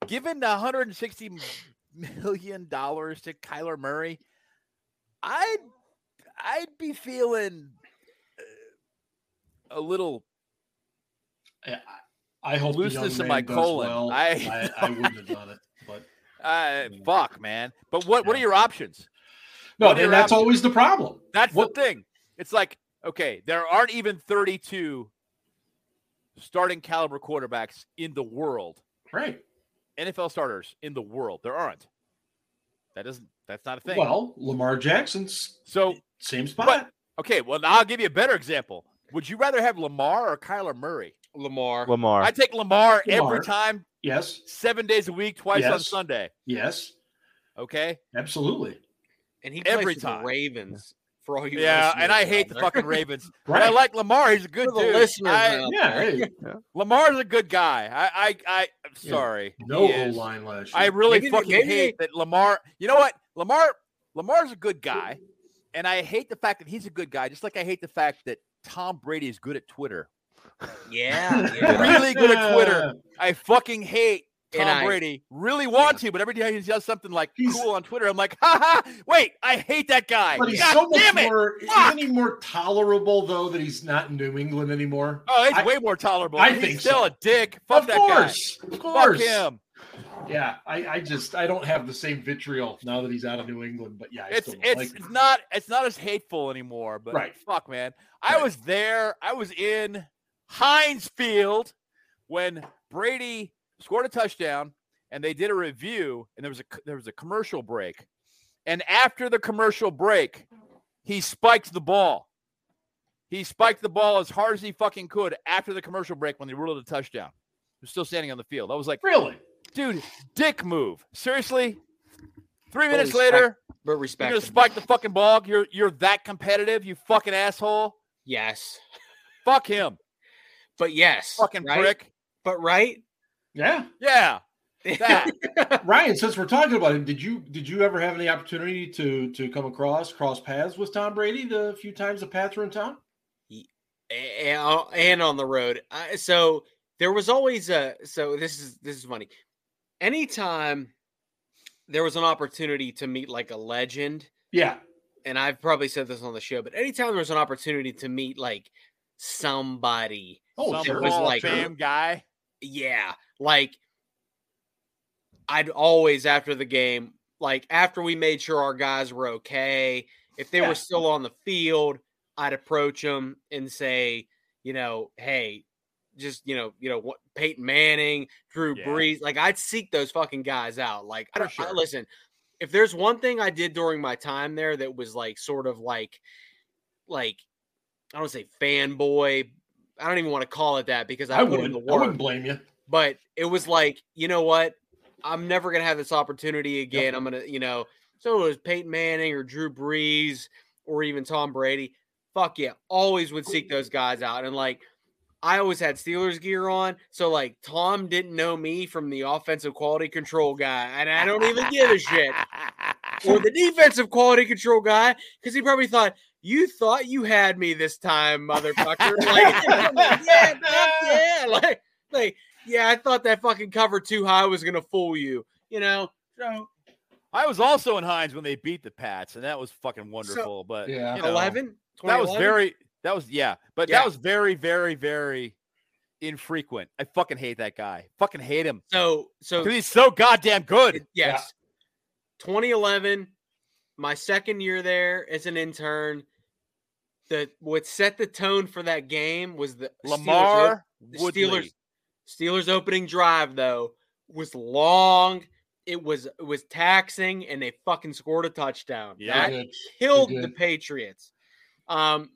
given the 160 million dollars to Kyler Murray, I'd I'd be feeling uh, a little I hope looseness in my colon. well. I- I, I wouldn't have done it, but uh, fuck, man. But what what are your options? no, and that's options? always the problem. That's What- the thing. It's like okay, there aren't even 32 starting caliber quarterbacks in the world. Right. NFL starters in the world. There aren't. That doesn't. That's not a thing. Well, Lamar Jackson's so same spot. But- okay, well now I'll give you a better example. Would you rather have Lamar or Kyler Murray? Lamar. Lamar. I take Lamar, every time, yes, seven days a week, twice on Sunday. yes, Okay. absolutely. and he every plays time. the Ravens. For all you Yeah, and I listeners hate the there. fucking Ravens. But I like Lamar. He's a good For the dude. listeners I- Yeah. there. Hey, Lamar's a good guy. I, I, I I'm Yeah. sorry. no He O line last I really Maybe- fucking maybe- hate that Lamar. You know what? Lamar Lamar's a good guy, and I hate the fact that he's a good guy. Just like I hate the fact that Tom Brady is good at Twitter. Yeah, yeah. Really good at Twitter. I fucking hate Tom And I- Brady. Really want to, but every time he does something like cool on Twitter, I'm like, ha ha. Wait, I hate that guy. But he's God so much damn it. more. Fuck. Isn't he more tolerable though that he's not in New England anymore? Oh, it's I- way more tolerable. I he's think still so. a dick. Fuck of that course, of course. Fuck him. Yeah, I, I just I don't have the same vitriol now that he's out of New England. But yeah, I It's still don't it's like not it's not as hateful anymore. But Right. fuck, man. I Right. was there. I was in Heinz Field when Brady scored a touchdown, and they did a review, and there was a there was a commercial break, and after the commercial break, he spiked the ball. He spiked the ball as hard as he fucking could after the commercial break when they ruled it a touchdown. He was still standing on the field. I was like, really. dude, dick move. Seriously? Three Full minutes respect. later, But you're respect. gonna spike the fucking ball. You're you're that competitive, you fucking asshole. Yes, Fuck him, but yes, fucking right? prick. But right. Yeah, Yeah, that. Ryan. Since we're talking about him, did you did you ever have any opportunity to to come across cross paths with Tom Brady the few times the Pats were in town? and, eh, eh, oh, and on the road. So there was always a. So this is this is funny. Anytime there was an opportunity to meet like a legend, Yeah, and I've probably said this on the show, but anytime there was an opportunity to meet like somebody, oh, Some sure. was like- of Fame guy. yeah, like I'd always after the game, like after we made sure our guys were okay, if they Yeah. were still on the field, I'd approach them and say, you know, hey, just you know, you know, what Peyton Manning, Drew Yeah. Brees. Like I'd seek those fucking guys out. Like I For don't I- listen. If there's one thing I did during my time there that was like sort of like, like I don't say fanboy. I don't even want to call it that because I, I would. the I wouldn't blame you. but it was like, you know what? I'm never gonna have this opportunity again. I'm gonna, you know, so it was Peyton Manning or Drew Brees or even Tom Brady. Fuck yeah, always would seek those guys out. And like, I always had Steelers gear on, so like Tom didn't know me from the offensive quality control guy, and I don't even give a shit. Or the defensive quality control guy, because he probably thought you thought you had me this time, motherfucker. Like, yeah, yeah, like, like, yeah, I thought that fucking cover too high was gonna fool you, you know. So I was also in Heinz when they beat the Pats, and that was fucking wonderful. but Yeah. you know, 11, that was very that was yeah, but Yeah. that was very very very infrequent. I fucking hate that guy. Fucking hate him so so 'Cause he's so goddamn good. It- yes. 2011, my second year there as an intern. The what set the tone for that game was the Steelers LaMarr the Woodley. Steelers Steelers opening drive though was long. It was it was taxing, and they fucking scored a touchdown. Yeah. That killed the Patriots. Um,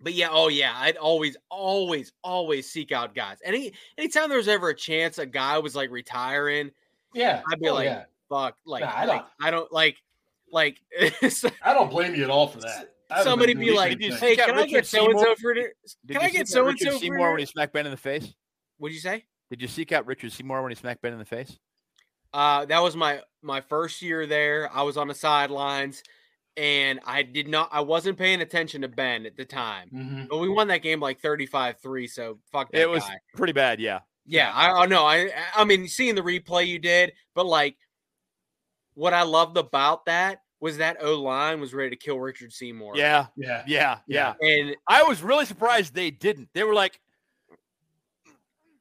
but yeah, oh yeah, I'd always, always, always seek out guys. Any anytime there was ever a chance a guy was like retiring, Yeah. I'd be Oh, like, yeah. fuck, like, Nah, I don't- I don't like, like I don't blame you at all for that. I would somebody be like, same Did you thing. hey, can I get so and so for dinner? Did Can I get so and so for Seymour when he dinner? smacked Ben in the face? What'd you say? Did you seek out Richard Seymour when he smacked Ben in the face? Uh, that was my my first year there. I was on the sidelines, and I did not. I wasn't paying attention to Ben at the time. Mhm. But we won that game like 35-3, so fuck that It was guy. pretty bad, yeah. Yeah, I, I know. I I mean, seeing the replay you did, but like, what I loved about that was that O line was ready to kill Richard Seymour. Yeah, Yeah. yeah, yeah. and I was really surprised they didn't. They were like,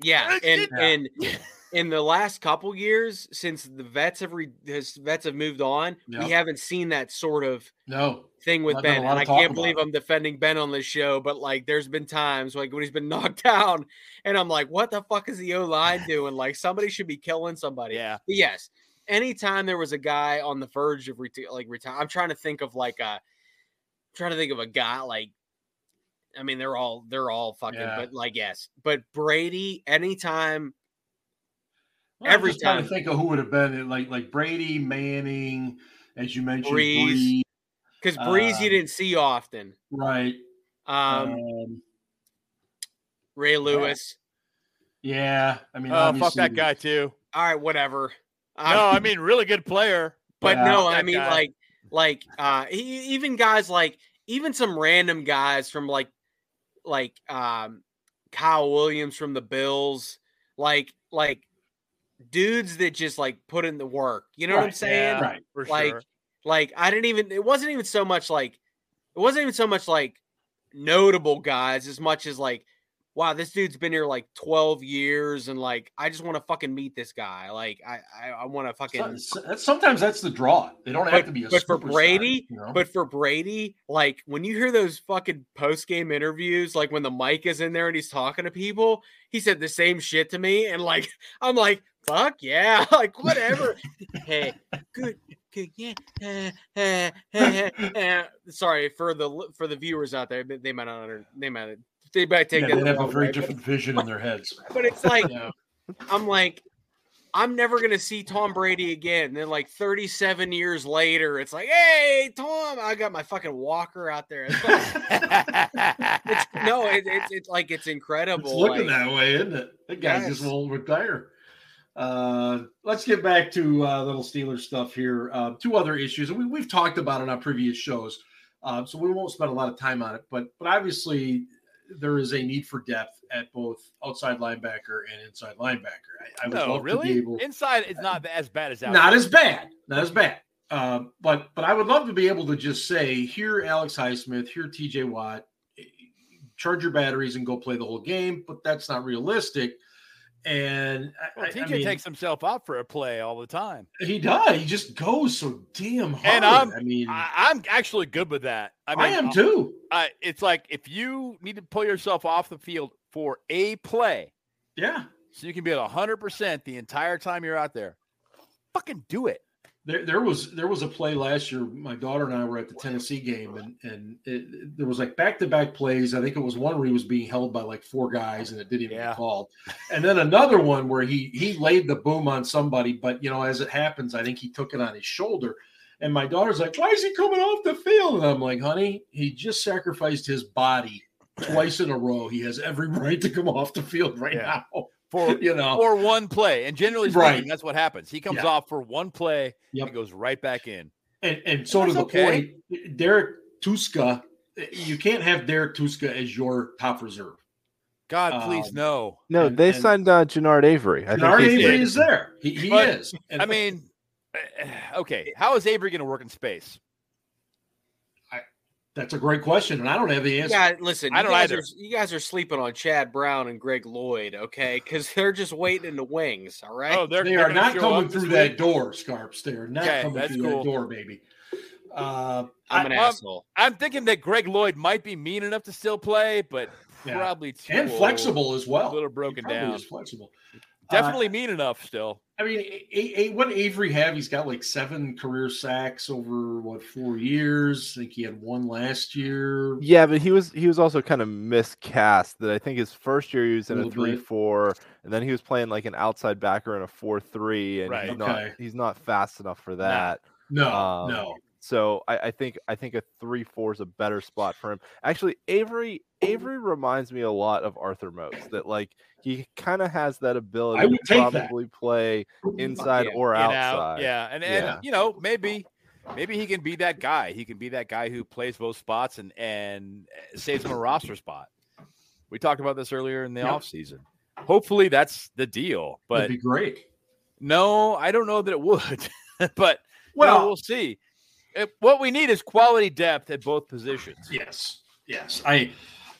yeah, and and in the last couple years since the vets have re, his vets have moved on, Yeah. we haven't seen that sort of No. thing with Not done Ben. And I can't believe it. I'm defending Ben on this show, but like there's been times like when he's been knocked down, and I'm like, what the fuck is the O line doing? Like somebody should be killing somebody. yeah. But yes, anytime there was a guy on the verge of reti- like retire, I'm trying to think of like a, trying to think of a guy like, I mean they're all they're all fucking, Yeah. but like yes, but Brady, anytime, Well, I'm Every just trying time. to think of who would have been like like Brady, Manning, as you mentioned, Brees. Brees, because Brees you Um, didn't see often. right? Um, Um, Ray Lewis. yeah, I mean, Oh, fuck that guy too. All right, whatever. No, Um, I mean, really good player. But Yeah. no, I mean guy. like like uh e- even guys like even some random guys from like like um Kyle Williams from the Bills, like like dudes that just like put in the work. You know what I'm saying? yeah. right? For Like sure. like I didn't even it wasn't even so much like it wasn't even so much like notable guys as much as like wow this dude's been here like 12 years and like I just want to fucking meet this guy like I I, I want to fucking So- so- that's- sometimes that's the draw. They don't have to be a but for Brady- you know? But for Brady, like when you hear those fucking post game interviews, like when the mic is in there and he's talking to people, he said the same shit to me, and like I'm like, fuck yeah, like whatever. hey, good, good, yeah. Sorry for the for the viewers out there, they they might not under, they might they might take yeah, that they have a very way, different vision in their heads. But it's like Yeah. I'm like. I'm never gonna see Tom Brady again. And then, like 37 years later, it's like, hey, Tom, I got my fucking walker out there. It's like- it's, no, it, it's it's like it's incredible. It's looking like- that way, isn't it? That guy just won't retire. Uh, let's get back to uh, little Steelers stuff here. Uh, two other issues, and we, we've talked about it on previous shows, uh, so we won't spend a lot of time on it. But but obviously, there is a need for depth at both outside linebacker and inside linebacker. I, I would no, love to really. be able. Inside is not as bad as out. Not as bad, not as bad. Uh, but but I would love to be able to just say, here, Alex Highsmith, here, T.J. Watt, charge your batteries and go play the whole game. But that's not realistic. And well, I, TJ I mean, takes himself out for a play all the time. He does. He just goes so damn hard. And I'm, I mean, I, am actually good with that. I, mean, I am uh, too. I, it's like if you need to pull yourself off the field for a play, yeah, so you can be at 100 percent the entire time you're out there, fucking do it. There, there was there was a play last year. My daughter and I were at the Tennessee game, and and it, there was like back to back plays. I think it was one where he was being held by like four guys, and it didn't even Yeah. get called. And then another one where he he laid the boom on somebody, but you know, as it happens, I think he took it on his shoulder. And my daughter's like, "Why is he coming off the field?" And I'm like, "Honey, he just sacrificed his body twice in a row. He has every right to come off the field right Yeah. now." For You know, for one play, and generally speaking, Right. that's what happens. He comes Yeah. off for one play, Yep. he goes right back in. And and so to the okay. point, Derrek Tuszka, you can't have Derrek Tuszka as your top reserve. God, please Um, no. No, And- they and- signed uh, Genard Avery. I Bernard think he's- Avery is there. He, he But, is. And I mean, okay, how is Avery going to work in space? That's a great question, and I don't have the answer. Yeah, listen, I don't guys either. Are, you guys are sleeping on Chad Brown and Greg Lloyd, okay? Because they're just waiting in the wings. All right. Oh, they're they they're are gonna not coming through that week? door, Scarps. They are not Okay, coming through cool. that door, baby. Uh, I'm an I- asshole. I'm thinking that Greg Lloyd might be mean enough to still play, but Yeah. probably too and old. flexible as well. a little broken down. is flexible. Definitely Uh, mean enough still. I mean, a, a, what Avery have? He's got like seven career sacks over what four years? I think he had one last year. Yeah, but he was he was also kind of miscast. That I think his first year he was in a Little three bit. four, and then he was playing like an outside backer in a four three, and Right. he's not he's not fast enough for that. No, Um, no. So I, I think I think a three four is a better spot for him. Actually, Avery oh. Avery reminds me a lot of Arthur Moats. That like he kind of has that ability to take that. probably play inside Yeah, or Get out. outside. Yeah, and and Yeah. you know maybe maybe he can be that guy. He can be that guy who plays both spots and and eh, saves him a roster spot. We talked about this earlier in the Yep. offseason. Hopefully that's the deal. But That'd be great. no, I don't know that it would. but Well, well, we'll see. If- what we need is quality depth at both positions. Yes, yes. I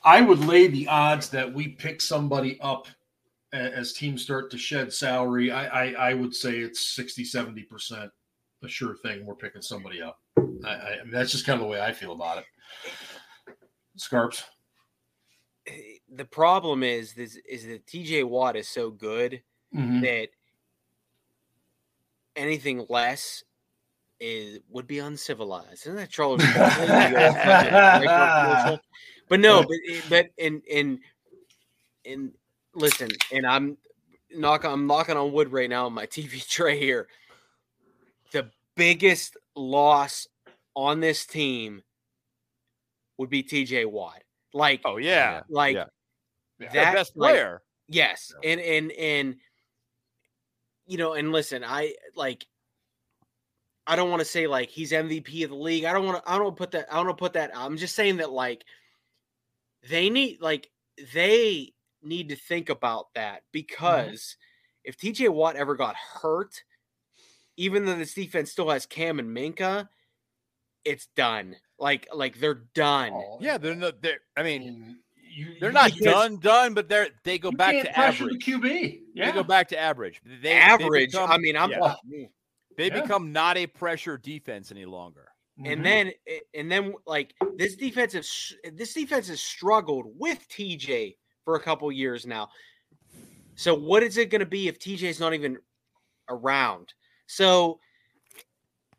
I would lay the odds that we pick somebody up as teams start to shed salary. I I, I would say it's 60, 70 percent a sure thing. We're picking somebody up. I, I, I mean, that's just kind of the way I feel about it. Scarps. Eh, The problem is this is that TJ Watt is so good Mhm. that anything less is would be uncivilized. Isn't that Charles? Oh but no, but but in in in listen, and I'm knock I'm knocking on wood right now on my TV tray here. The biggest loss on this team would be TJ Watt. Like Oh yeah, like yeah. the that best like, player. Yes, and and and you know, and listen, I like. I don't want to say like he's MVP of the league. I don't want to. I don't put that. I don't put that. I'm just saying that like they need like they need to think about that mm-hmm. because if TJ Watt ever got hurt, even though this defense still has Cam and Minkah, it's done. Like like they're done. Oh, yeah, they're not. They're. I I mean, mean, you, they're not can't- done, done, but they're they go back to average. the QB. Yeah. They go back to average. They, they Average. become- I mean, I'm. yeah, they Yeah. become not a pressure defense any longer. Mhm. and then and then like this defensive this defense has struggled with TJ for a couple years now. So what is it going to be if TJ's not even around? So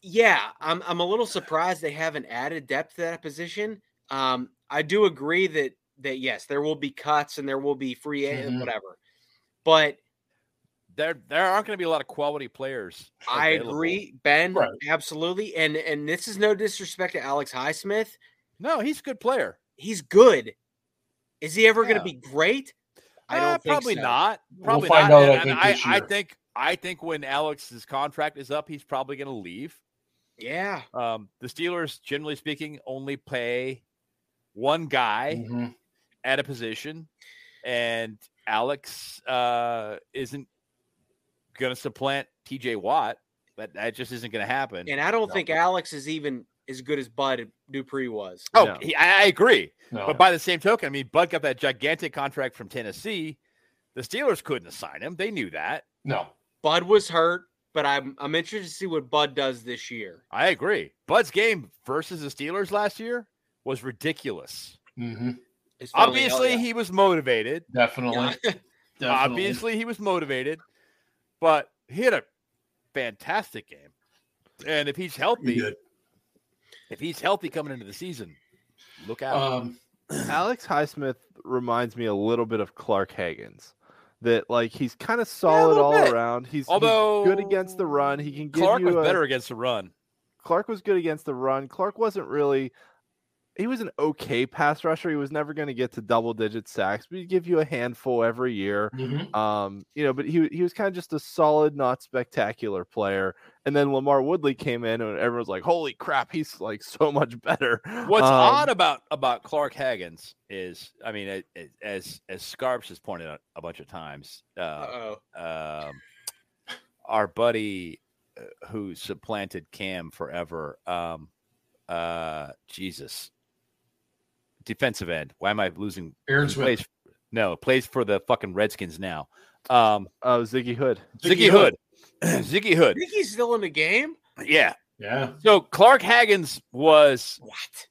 yeah, I'm I'm a little surprised they haven't added depth to that position. Um, I do agree that that yes, there will be cuts and there will be free agent Mhm. whatever, but There there aren't going to be a lot of quality players. I agree, Ben, Right. absolutely. And and this is no disrespect to Alex Highsmith. No, he's a good player. he's good. Is he ever going to be great? I Uh, don't think probably so. not. We'll Probably find not. out, I And- and think, I, I think I think when Alex's contract is up, he's probably going to leave. Yeah, Um, the Steelers, generally speaking, only pay one guy Mhm. at a position, and Alex uh, isn't going to supplant T.J. Watt. That that just isn't going to happen. and I don't No. think Alex is even as good as Bud Dupree was. oh, No. he- I, I agree. No. But by the same token, I mean, Bud got that gigantic contract from Tennessee. The Steelers couldn't assign him. They knew that. No. Bud was hurt, but I'm I'm interested to see what Bud does this year. I agree. Bud's game versus the Steelers last year was ridiculous. Mm-hmm. Obviously, yeah. he was motivated. Definitely. Yeah. Definitely. Obviously, he was motivated, but he had a fantastic game. And if he's healthy, did. if he's healthy coming into the season, look out. Um, Alex Highsmith reminds me a little bit of Clark Haggans. That like he's kind of solid little all bit. around. He's, he's Although good against the run. He can give Clark you was a- better against the run. Clark was good against the run. Clark wasn't really. He was an okay pass rusher. He was never going to get to double digit sacks, but he'd give you a handful every year. mhm. Um, you know, but he he was kind of just a solid, not spectacular player. And then LaMarr Woodley came in, and everyone's like, "Holy crap, he's like so much better." What's Um, odd about about Clark Haggans is, I mean, it- it- as as Scarps has pointed out a bunch of times, uh, Uh-oh. um, our buddy uh, who supplanted Cam forever, um, uh, Jesus, defensive end. Why am I losing? Aaron he Smith. Plays, no, plays for the fucking Redskins now. Um, Oh, Ziggy Hood. Ziggy Hood. Ziggy Hood. I think he's still in the game. Yeah. Yeah. So Clark Haggans was What?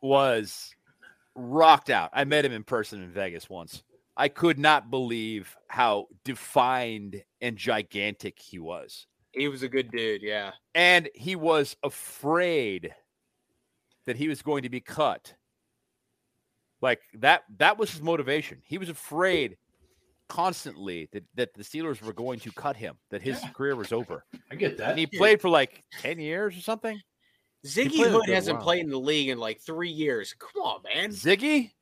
was rocked out. I met him in person in Vegas once. I could not believe how defined and gigantic he was. He was a good dude. Yeah. And he was afraid that he was going to be cut. Like that that was his motivation. He was afraid constantly that, that the Steelers were going to cut him, that his Yeah. career was over. I get that. And he played for like 10 years or something. Ziggy Hood hasn't while. played in the league in like three years. Come on, man. Ziggy?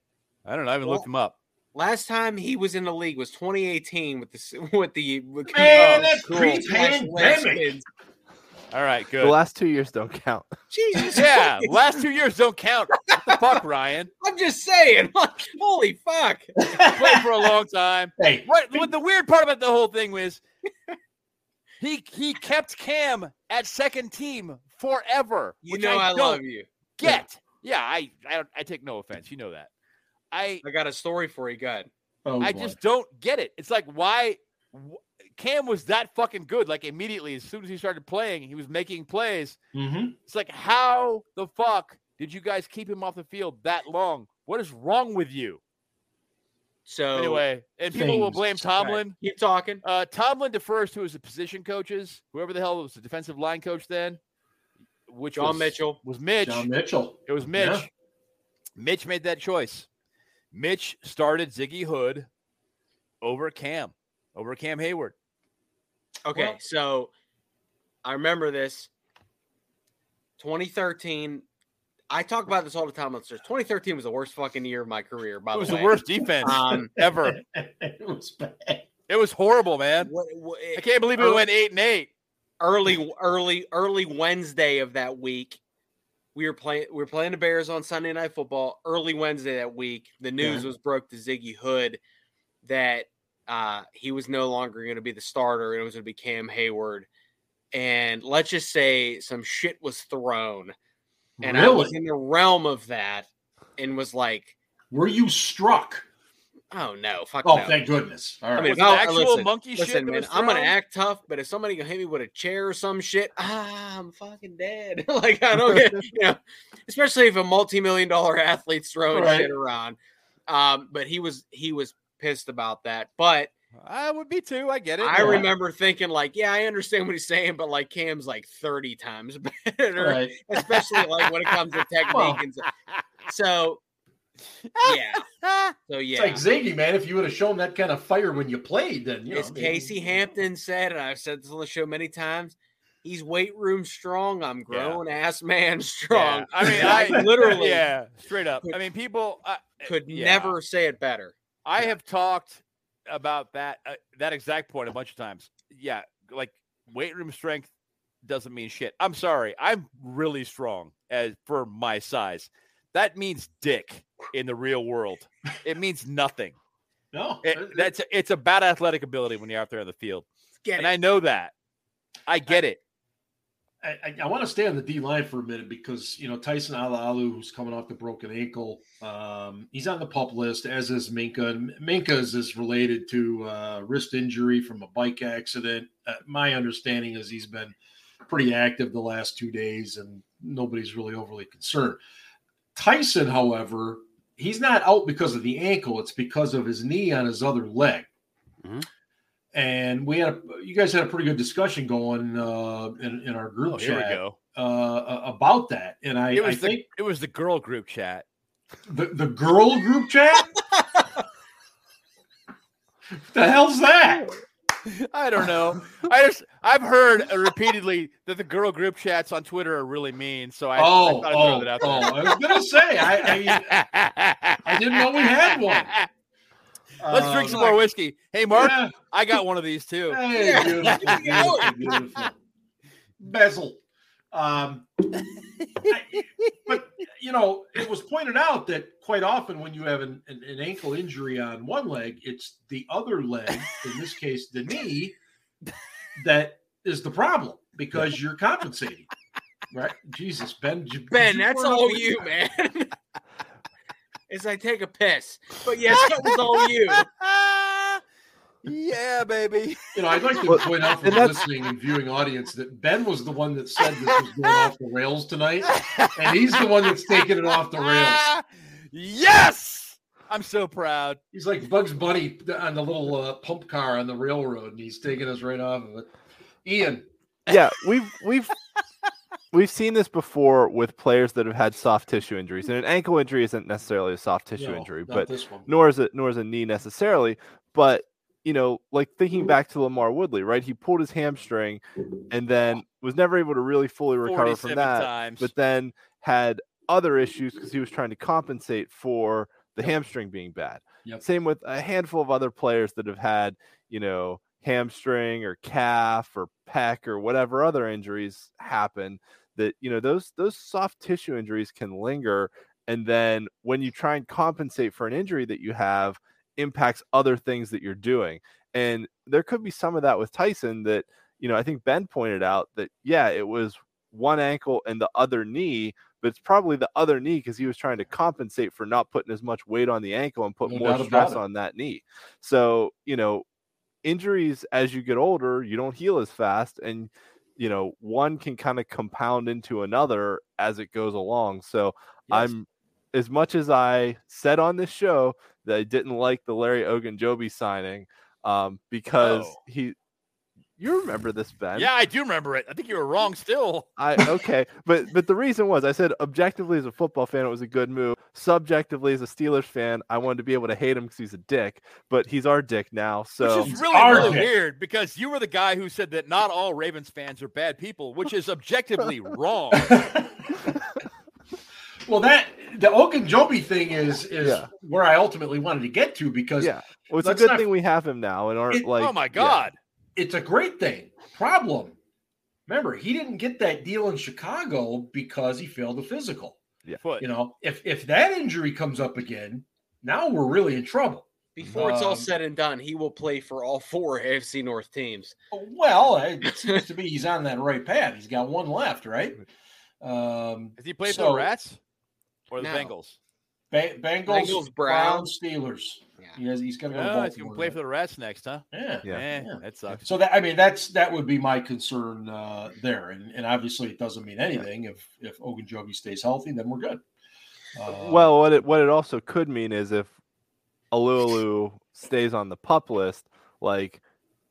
I don't know. I haven't looked him up. Last time he was in the league was 2018 with the with the with Man, oh, that's cool. pre-pandemic. Redskins. All right, The good. last two years don't count. Jesus. Yeah, Christ. last two years don't count. What the fuck, Ryan? I'm just saying. Like, Holy fuck. Played for a long time. Hey, What, what the weird part about the whole thing was he he kept Cam at second team forever. You which know I, don't love you. Get yeah, I, I don't- I take no offense. You know that. I I got a story for you, God. oh, I boy. just don't get it. It's like why wh- Cam was that fucking good. Like immediately, as soon as he started playing, he was making plays. Mhm. It's like, how the fuck did you guys keep him off the field that long? What is wrong with you? So Anyway, and people will blame Tomlin. keep talking. Uh, Tomlin defers to his position coaches, whoever the hell was the defensive line coach then, which John was, Mitchell. was Mitch. John Mitchell. It was Mitch. Yeah. Mitch made that choice. Mitch started Ziggy Hood over Cam, over Cam Hayward. Okay, Well- so I remember this. 2013. I talk about this all the time on Stars. 2013 was the worst fucking year of my career. By the way, It was the worst defense Um, ever. it was bad. It was horrible, man. What, what, I can't believe we went eight and eight. early, early, early Wednesday of that week, we were playing. We were playing the Bears on Sunday Night Football. Early Wednesday that week, the news was broke to Ziggy Hood that uh, he was no longer going to be the starter and it was going to be Cam Hayward. And let's just say some shit was thrown, and I was in the realm of that, and was like, Were you struck? "Oh no, fuck Oh, no." thank goodness. All right. I mean, Was no, actual listen, monkey shit? Listen, that man, I'm gonna act tough, but if somebody can hit me with a chair or some shit, ah, I'm fucking dead. like I don't get, you know, especially if a multi-million dollar athlete's throwing Right. shit around. Um, but he was he was pissed about that. But I would be too. I get it. I Yeah. remember thinking like, yeah, I understand what he's saying, but like Cam's like 30 times better, Right. especially like when it comes to technique Well, and so, so yeah. So yeah. It's like Ziggy, man. If you would have shown that kind of fire when you played, then you know. As maybe- Casey Hampton said, and I've said this on the show many times, he's weight room strong. I'm Yeah. grown ass man strong. Yeah. I mean, I literally yeah, straight up. could- I mean, people uh, could yeah. never say it better. I have talked about that uh, that exact point a bunch of times. Yeah, like weight room strength doesn't mean shit. I'm sorry. I'm really strong as for my size. That means dick in the real world. It means nothing. No. It, it- that's it's about athletic ability when you're out there on the field, Get and it. I know that. I get it. I, I, want to stay on the D line for a minute because you know Tyson Alualu, who's coming off the broken ankle, um, he's on the pup list, as is Minkah. And Minkah's is related to uh, wrist injury from a bike accident. Uh, my understanding is he's been pretty active the last two days, and nobody's really overly concerned. Tyson, however, he's not out because of the ankle; it's because of his knee on his other leg. Mm-hmm and we had a, you guys had a pretty good discussion going uh, in, in our group oh, chat uh, about that. And I, it was I the, think it was the girl group chat. The the girl group chat. the hell's that? I don't know. I just I've heard repeatedly that the girl group chats on Twitter are really mean. So I, oh, I oh, oh, I was gonna say I, I, I didn't know we had one. Let's drink some more whiskey. Hey, Mark, yeah. I got one of these too. Hey, beautiful, beautiful, beautiful. Bezel. Um, I, but you know, it was pointed out that quite often when you have an, an, an, ankle injury on one leg, it's the other leg, in this case, the knee, that is the problem because you're compensating. Right? Jesus, Ben. Ben, that's all you, man is I take a piss. But yes, that was all you. yeah, baby. You know, I'd like to point out for the listening and viewing audience that Ben was the one that said this was going off the rails tonight, and he's the one that's taking it off the rails. Yes, I'm so proud. He's like Bugs Bunny on the little uh, pump car on the railroad, and he's taking us right off of it. Ian. Yeah, we've we've we've seen this before with players that have had soft tissue injuries, and an ankle injury isn't necessarily a soft tissue no, injury, but nor is it nor is a knee necessarily. But you know, like thinking back to LaMarr Woodley, right? He pulled his hamstring and then was never able to really fully recover from that. Times. But then had other issues because he was trying to compensate for the yep. hamstring being bad. Yep. Same with a handful of other players that have had, you know, hamstring or calf or pec or whatever other injuries happen that you know those those soft tissue injuries can linger and then when you try and compensate for an injury that you have impacts other things that you're doing and there could be some of that with Tyson that you know I think Ben pointed out that yeah it was one ankle and the other knee but it's probably the other knee because he was trying to compensate for not putting as much weight on the ankle and put no more stress on that knee. So you know injuries as you get older you don't heal as fast and you know one can kind of compound into another as it goes along so yes. i'm as much as i said on this show that i didn't like the larry ogunjobi signing um, because oh. he you remember this, Ben? Yeah, I do remember it. I think you were wrong still. I okay, but but the reason was I said objectively as a football fan it was a good move. Subjectively as a Steelers fan, I wanted to be able to hate him because he's a dick. But he's our dick now, so which is really really dick. weird because you were the guy who said that not all Ravens fans are bad people, which is objectively wrong. well, that the Ogunjobi thing is is yeah. where I ultimately wanted to get to because yeah, well, it's a good not, thing we have him now and aren't it, like oh my god. Yeah it's a great thing. Problem. Remember, he didn't get that deal in Chicago because he failed the physical. Yeah. You know, if if that injury comes up again, now we're really in trouble. Before it's um, all said and done, he will play for all four AFC North teams. Well, it seems to be he's on that right path. He's got one left, right? Um, Has he played so, for the Rats or the no. Bengals? Ba- Bengals, Bengals, Browns, Steelers. Yeah. He has, he's going to go. Oh, he's going to play for the Rats next, huh? Yeah. Yeah. Eh, yeah. That sucks. So that I mean, that's that would be my concern uh, there, and, and obviously it doesn't mean anything if if Ogunjobi stays healthy, then we're good. Uh, well, what it what it also could mean is if Alualu stays on the pup list, like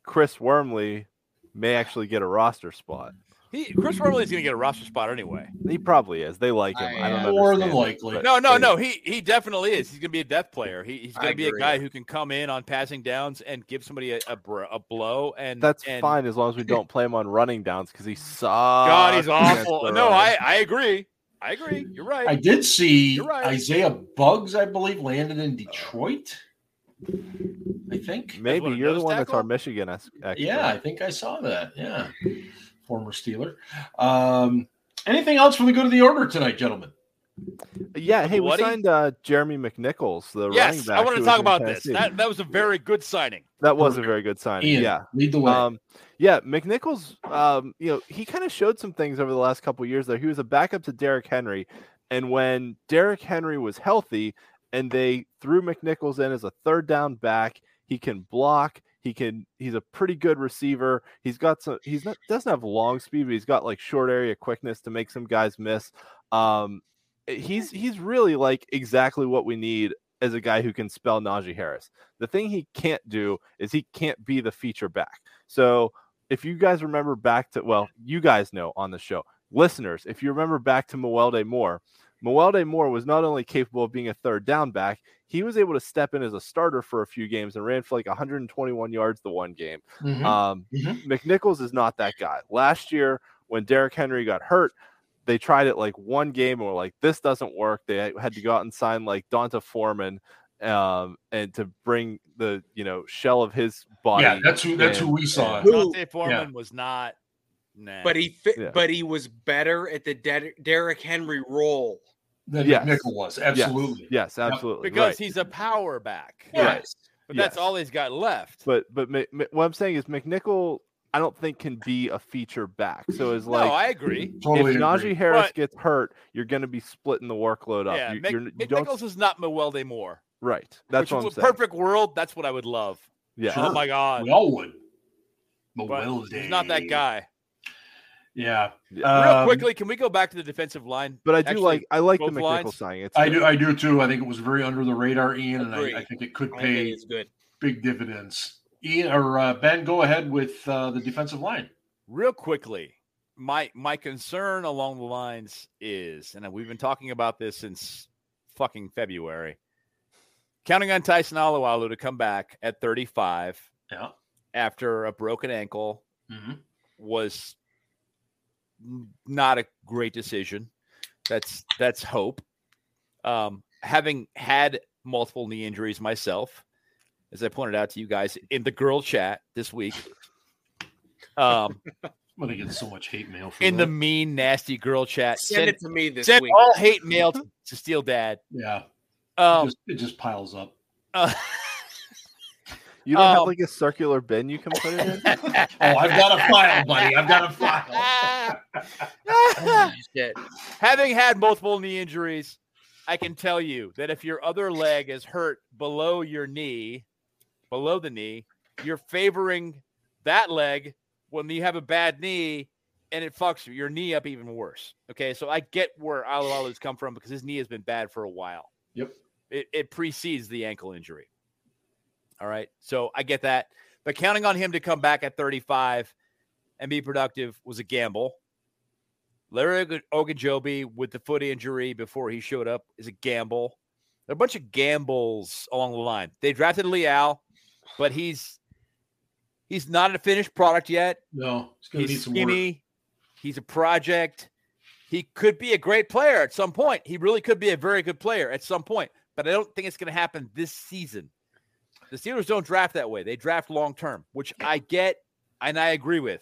Chris Wormley may actually get a roster spot. He Chris Wormley is going to get a roster spot anyway. He probably is. They like him. I, I don't know. More than likely. No, no, no. He he definitely is. He's going to be a death player. He, he's going to be a guy who can come in on passing downs and give somebody a, a, a blow. And that's and, fine as long as we don't play him on running downs because he sucks. God, he's awful. No, I I agree. I agree. You're right. I did see right. Isaiah Buggs, I believe, landed in Detroit. I think maybe you're the one tackle? that's our Michigan expert. Yeah, I think I saw that. Yeah former Steeler. Um, anything else for the good of the order tonight, gentlemen? Yeah, hey, we Bloody? signed uh, Jeremy McNichols, the running Yes, back. I want to talk about this. That that was a very good signing. That was a very good signing. Ian, Yeah. lead the way. Um, yeah, McNichols, um, you know, he kind of showed some things over the last couple of years there. He was a backup to Derrick Henry. And when Derrick Henry was healthy and they threw McNichols in as a third down back, he can block. He can he's a pretty good receiver. He's got some he's not doesn't have long speed, but he's got like short area quickness to make some guys miss. Um he's he's really like exactly what we need as a guy who can spell Najee Harris. The thing he can't do is he can't be the feature back. So if you guys remember back to well, you guys know on the show, listeners, if you remember back to Mewelde Moore, Mewelde Moore was not only capable of being a third down back, he was able to step in as a starter for a few games and ran for like 121 yards the one game. Mhm. Um, Mhm. McNichols is not that guy. Last year, when Derrick Henry got hurt, they tried it like one game and were like, this doesn't work. They had to go out and sign like D'Onta Foreman um, and to bring the you know shell of his body. yeah, that's who that's who we saw. Who- D'Onta Foreman was not. Nah. But he fit, Yeah. but he was better at the Der- Derrick Henry role. Than Yes. McNichol was absolutely. Yes, absolutely. because right. he's a power back. Yeah. But that's Yes. all he's got left. But but Mi- Mi- what I'm saying is McNichol, I don't think can be a feature back. So it's like, no, I agree. Totally if Najee agree. Harris But- gets hurt, you're going to be splitting the workload up. Yeah, you, Mc, you're, you don't McNichols is not Mewelde Moore. right. That's Which what I'm was a saying. perfect world. That's what I would love. Yeah. Sure. Oh my god. We all would. But Mewelde. he's not that guy. Yeah. Yeah. Real Um, quickly, can we go back to the defensive line? But I do Actually, like I like the both McNichol lines? signing. It's I good. do. I do too. I think it was very under the radar, Ian, and I, I think it could pay it's good. big dividends. Ian or uh, Ben, go ahead with uh, the defensive line. real quickly my my concern along the lines is and we've been talking about this since fucking february counting on tyson Alualu to come back at 35 Yeah. after a broken ankle hmm was n- not a great decision that's that's hope um having had multiple knee injuries myself as i pointed out to you guys in the girl chat this week um I'm gonna get so much hate mail for in the mean, nasty girl chat. Send Send, it to me this send week. all hate mail to, to Steel Dad. yeah. it, Um, just, it just piles up. uh, You don't have um, like a circular bin you can put it in. Oh, I've got a file, buddy. I've got a file. Shit. Having had multiple knee injuries, I can tell you that if your other leg is hurt below your knee, below the knee, you're favoring that leg when you have a bad knee and it fucks your knee up even worse. Okay, so I get where Alualu's come from because his knee has been bad for a while. Yep. It, it precedes the ankle injury. All right, so I get that, but counting on him to come back at 35 and be productive was a gamble. Larry Og- Ogunjobi with the foot injury before he showed up is a gamble. There are a bunch of gambles along the line. They drafted Leal, but he's he's not a finished product yet. No, it's gonna need He's some work. skinny. He's a project. He could be a great player at some point. He really could be a very good player at some point, but I don't think it's going to happen this season. The Steelers don't draft that way. They draft long term, which I get and I agree with.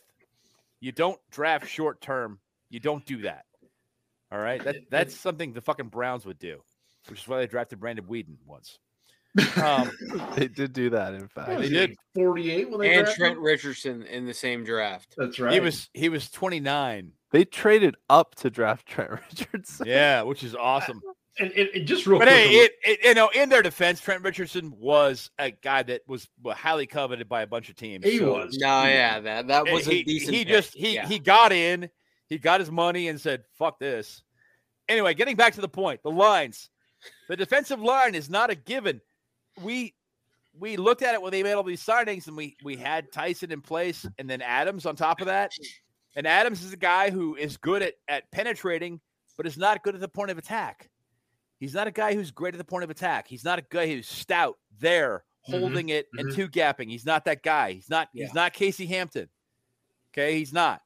You don't draft short term. You don't do that. All right. That that's something the fucking Browns would do, which is why they drafted Brandon Weeden once. Um, they did do that, in fact. was They did. 48 when they And drafted Trent him? Richardson in the same draft. That's right. he was he was 29. They traded up to draft Trent Richardson. Yeah, which is awesome. And, and, and just real But quick. hey, it, it, you know, in their defense, Trent Richardson was a guy that was highly coveted by a bunch of teams. he So, was. No, yeah, that that was he, a decent. he pick. just he Yeah. he got in, he got his money and said, "Fuck this." Anyway, getting back to the point, the lines, the defensive line is not a given. We we looked at it when they made all these signings, and we we had Tyson in place, and then Adams on top of that. And Adams is a guy who is good at at penetrating, but is not good at the point of attack. He's not a guy who's great at the point of attack. He's not a guy who's stout there, Mhm, holding it and mhm. two gapping. He's not that guy. He's not. Yeah. He's not Casey Hampton. Okay, he's not.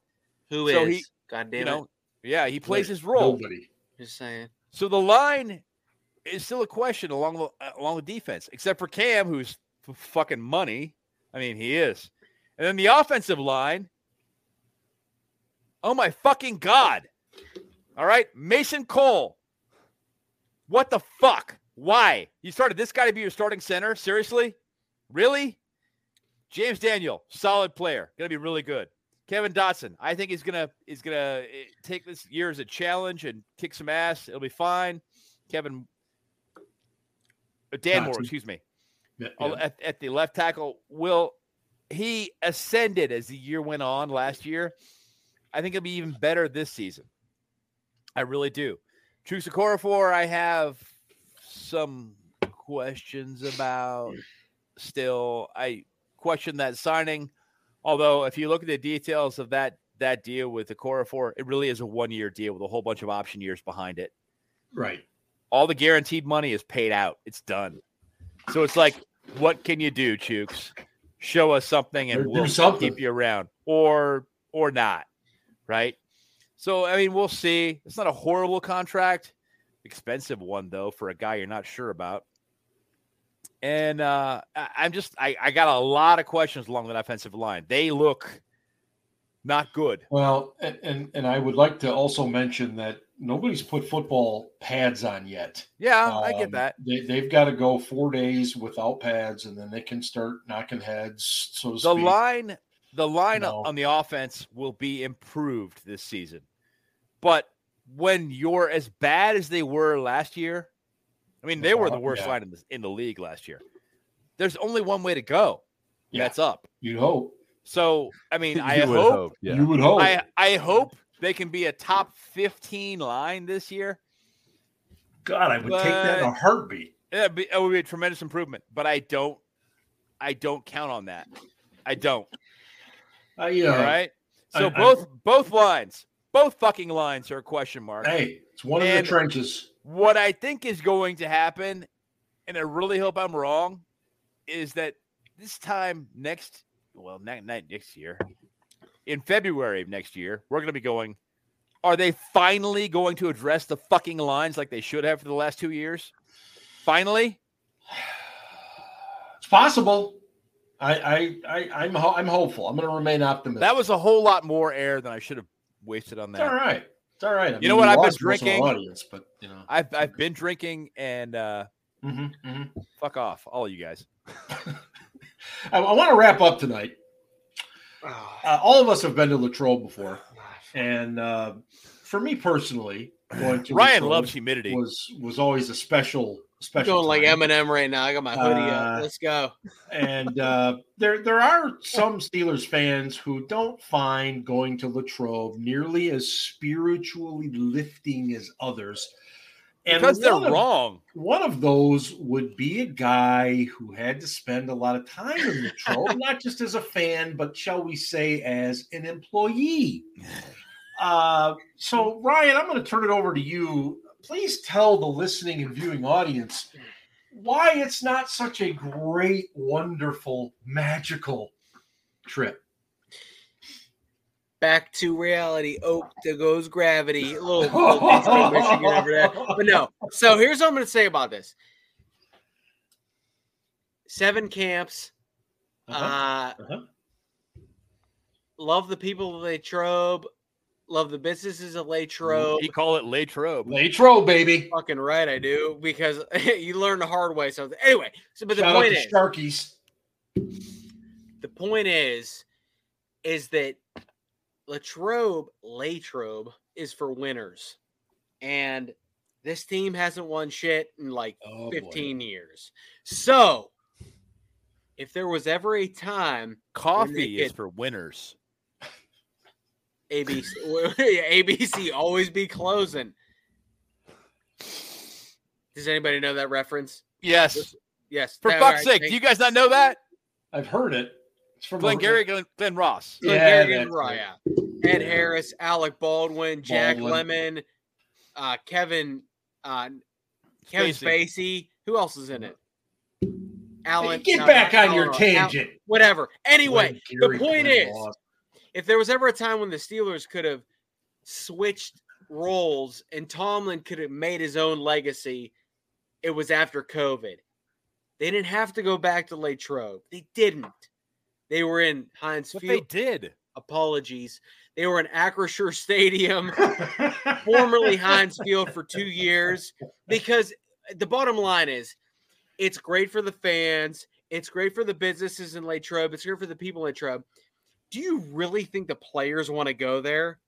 Who is? so he- God damn you know, it! yeah, he plays his role. Nobody. Just saying. So the line is still a question along the uh, along the defense, except for Cam, who's f- fucking money. I mean, he is. And then the offensive line. Oh my fucking god! All right, Mason Cole, What the fuck? Why? You started this guy to be your starting center? Seriously? Really? James Daniel, solid player, gonna be really good. Kevin Dotson, I think he's gonna he's gonna eh, take this year as a challenge and kick some ass. It'll be fine. Kevin uh, Dan Moore, excuse me, yeah, yeah. At, at the left tackle. Will he ascended as the year went on last year? I think it'll be even better this season. I really do. Chukwuma Okorafor, I have some questions about. Still, I question that signing. Although, if you look at the details of that that deal with the Okorafor, it really is a one year deal with a whole bunch of option years behind it. Right. All the guaranteed money is paid out. It's done. So it's like, what can you do, Chooks? Show us something, and we'll something. keep you around, or or not, right? So I mean, we'll see. It's not a horrible contract, expensive one though for a guy you're not sure about. And uh, I'm just I, I got a lot of questions along that offensive line. They look not good. Well, and, and, and I would like to also mention that nobody's put football pads on yet. Yeah, um, I get um, that. They, they've got to go four days without pads, and then they can start knocking heads. So the speak. line, the lineup no. on the offense will be improved this season, but when you're as bad as they were last year, I mean, they were the uh-huh. worst yeah. line in the, in the league last year. There's only one way to go. Yeah. That's up. You'd hope. So, I mean, I hope, hope yeah. you would hope. I, I hope they can be a top 15 line this year. God, I would but, take that in a heartbeat. It it would be a tremendous improvement, but I don't, I don't count on that. I don't. Uh, yeah. All right. So I, both I, both lines, both fucking lines are a question mark. Hey, it's one and of the trenches. What I think is going to happen, and I really hope I'm wrong, is that this time next, well, not, not next year, in February of next year, we're going to be going. Are they finally going to address the fucking lines like they should have for the last two years? Finally, it's possible. I, I, I I'm, I'm hopeful. I'm going to remain optimistic. That was a whole lot more air than I should have wasted on that. It's all right. It's all right. I you mean, know what? I've been drinking. Audience, but you know, I've I've been drinking and uh, mm-hmm, mm-hmm. fuck off, all you guys. I, I want to wrap up tonight. Uh, all of us have been to Latrobe before, and uh, for me personally, going to Ryan Latrobe loves humidity was was always a special special. Going like Eminem right now. I got my hoodie uh, up. Let's go. And uh, there there are some Steelers fans who don't find going to Latrobe nearly as spiritually lifting as others. And because they're of, wrong. One of those would be a guy who had to spend a lot of time in Latrobe, not just as a fan, but shall we say as an employee. Uh, so, Ryan, I'm going to turn it over to you please tell the listening and viewing audience why it's not such a great, wonderful, magical trip. Back to reality. Oh, there goes gravity. A little, little Michigan over there. But no. So here's what I'm going to say about this. Seven camps. Uh-huh. Uh, uh-huh. Love the people they Latrobe. Love the businesses of Latrobe. Mm, he call it Latrobe. Latrobe, baby. Fucking right, I do because you learn the hard way. So anyway, so but the Shout point is, Starkies. The point is, is that Latrobe, Latrobe is for winners, and this team hasn't won shit in like oh, 15 boy. years. So, if there was ever a time, coffee is for winners. ABC ABC always be closing. Does anybody know that reference? Yes. Yes. For fuck's right, sake, do you guys not know that? I've heard it. It's from Glengarry, Glenn, Glen Ross. Glenn yeah, Gary, Glen Ross, yeah. Ed Harris, Alec Baldwin, Jack Baldwin. Lemmon, uh, Kevin, uh, Kevin Spacey. Spacey. Who else is in it? Alan. Get back on your tangent. Alan, whatever. Anyway, the point is, if there was ever a time when the Steelers could have switched roles and Tomlin could have made his own legacy, it was after COVID. They didn't have to go back to Latrobe. They didn't. They were in Heinz but Field. They did. Apologies. They were in Acrisure Stadium, formerly Heinz Field, for two years. Because the bottom line is, it's great for the fans. It's great for the businesses in Latrobe. It's great for the people in Latrobe. Do you really think the players want to go there?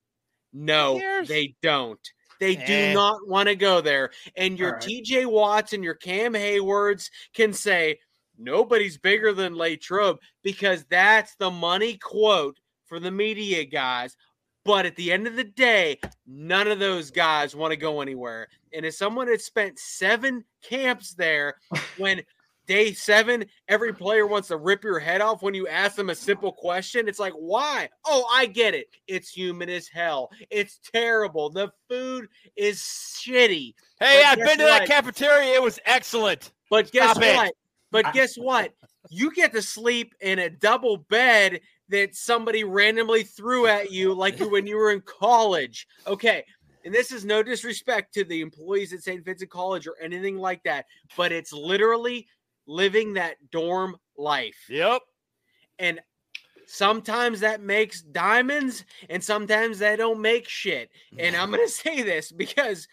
No, they don't. They do Eh. not want to go there. And your right. TJ Watts and your Cam Haywards can say, nobody's bigger than Latrobe because that's the money quote for the media guys. But at the end of the day, none of those guys want to go anywhere. And as someone that spent seven camps there, when day seven, every player wants to rip your head off when you ask them a simple question, it's like, why? Oh, I get it. It's human as hell. It's terrible. The food is shitty. Hey, But I've been to that cafeteria. It was excellent. But guess Stop it. what? But guess what? You get to sleep in a double bed that somebody randomly threw at you like when you were in college. Okay. And this is no disrespect to the employees at St. Vincent College or anything like that, but it's literally living that dorm life. Yep. And sometimes that makes diamonds and sometimes that don't make shit. And I'm going to say this because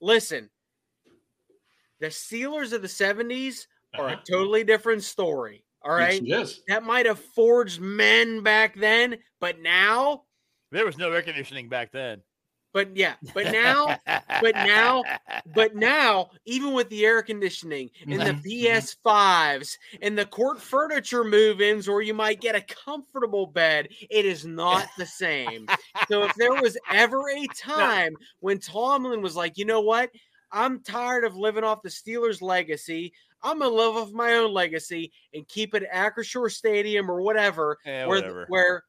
listen, the Steelers of the 70s are a Uh-huh. totally different story. All right. Yes, right. it is. That might have forged men back then, but now, There was no air conditioning back then. But yeah, but now, but now- but now, even with the air conditioning and the Mhm, PS5s and the court furniture move ins where you might get a comfortable bed, it is not the same. So if there was ever a time when Tomlin was like, you know what? I'm tired of living off the Steelers' legacy. I'm gonna live off my own legacy and keep it at Acrisure Stadium or whatever, Yeah, where whatever. where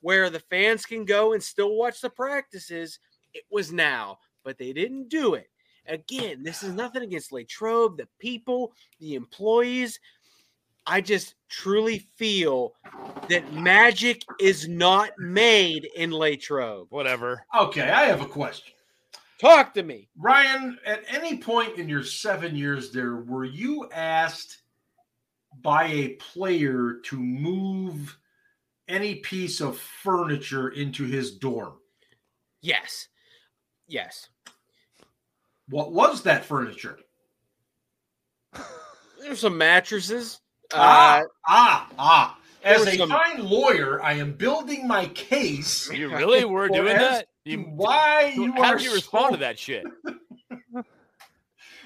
where the fans can go and still watch the practices. It was now, but they didn't do it. Again, this is nothing against Latrobe, the people, the employees. I just truly feel that magic is not made in Latrobe. Whatever. Okay, I have a question. Talk to me. Ryan, at any point in your seven years there, were you asked by a player to move any piece of furniture into his dorm? Yes. Yes. What was that furniture? There's some mattresses. Ah, Uh, ah, ah. As a some- fine lawyer, I am building my case You really were doing as that? to You, why you how are did you respond so- to that shit?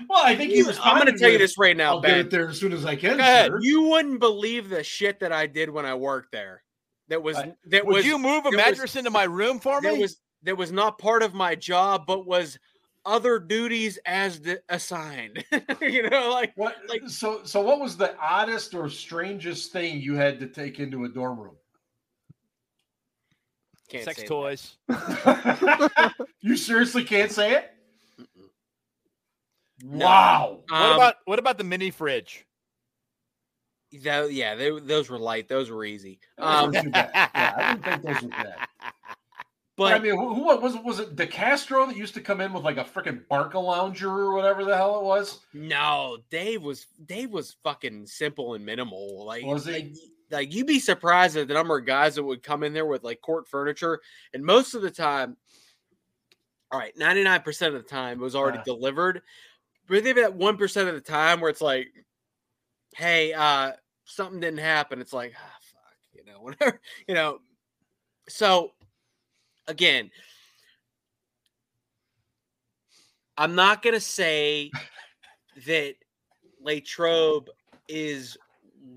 Well, I think he you- was. I'm going to tell you this right now, I'll get Ben. it there as soon as I can. Go ahead. sir. You wouldn't believe the shit that I did when I worked there. That was I- that Would was you move a there was- mattress into my room for that me? was that was not part of my job, but was other duties as the, assigned. you know, like What? Like- so, so what was the oddest or strangest thing you had to take into a dorm room? can't Sex say toys. you seriously can't say it? No. Wow. what Um, about what about the mini fridge? Tho- yeah, they, those were light. Those were easy. Um, weren't too bad. Yeah, I didn't think those were bad. But I mean, who, who was it? Was it DeCastro that used to come in with like a freaking Barcalounger or whatever the hell it was? no, Dave was Dave was fucking simple and minimal. Like, Was he? like, like you'd be surprised at the number of guys that would come in there with like court furniture, and most of the time, all right, ninety nine percent of the time it was already Uh. delivered. But maybe that one percent of the time where it's like, hey, uh, something didn't happen. It's like, ah, fuck, you know, whatever, you know. So, again, I'm not gonna say that Latrobe is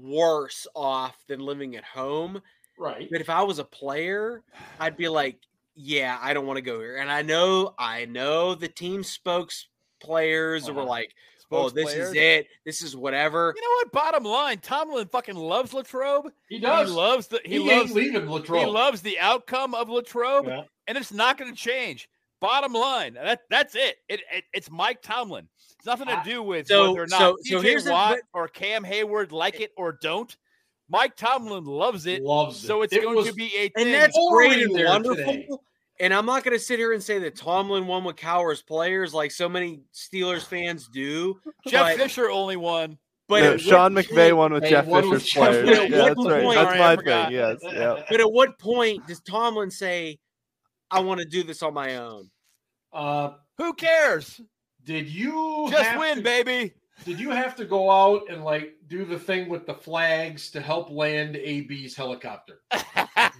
worse off than living at home. Right. But if I was a player, I'd be like, yeah, I don't want to go here. And I know, I know the team spokes players were Uh-huh. like, oh, Spokes this is it. This is whatever. You know what? Bottom line, Tomlin fucking loves Latrobe. He does. He loves the he, He, loves ain't leaving Latrobe. he loves the outcome of Latrobe, Yeah. and it's not going to change. Bottom line, that that's it. It, it. It's Mike Tomlin. It's nothing to ah, do with So- whether or not so- so TJ here's the- Watt or Cam Hayward like it or don't. Mike Tomlin loves it, Loves it. so it's It going was- to be a thing. And that's great and wonderful. today. And I'm not going to sit here and say that Tomlin won with Cowher's players like so many Steelers fans do. Jeff but- Fisher only won. But the at Sean what McVay point- one with Jeff one with Fisher's Jeff players. Fisher. Yeah, that's One right. point. That's my thing. Yes. Yeah. But at what point does Tomlin say, "I want to do this on my own"? Uh, Who cares? did you Just win, to- baby. Did you have to go out and like do the thing with the flags to help land AB's helicopter?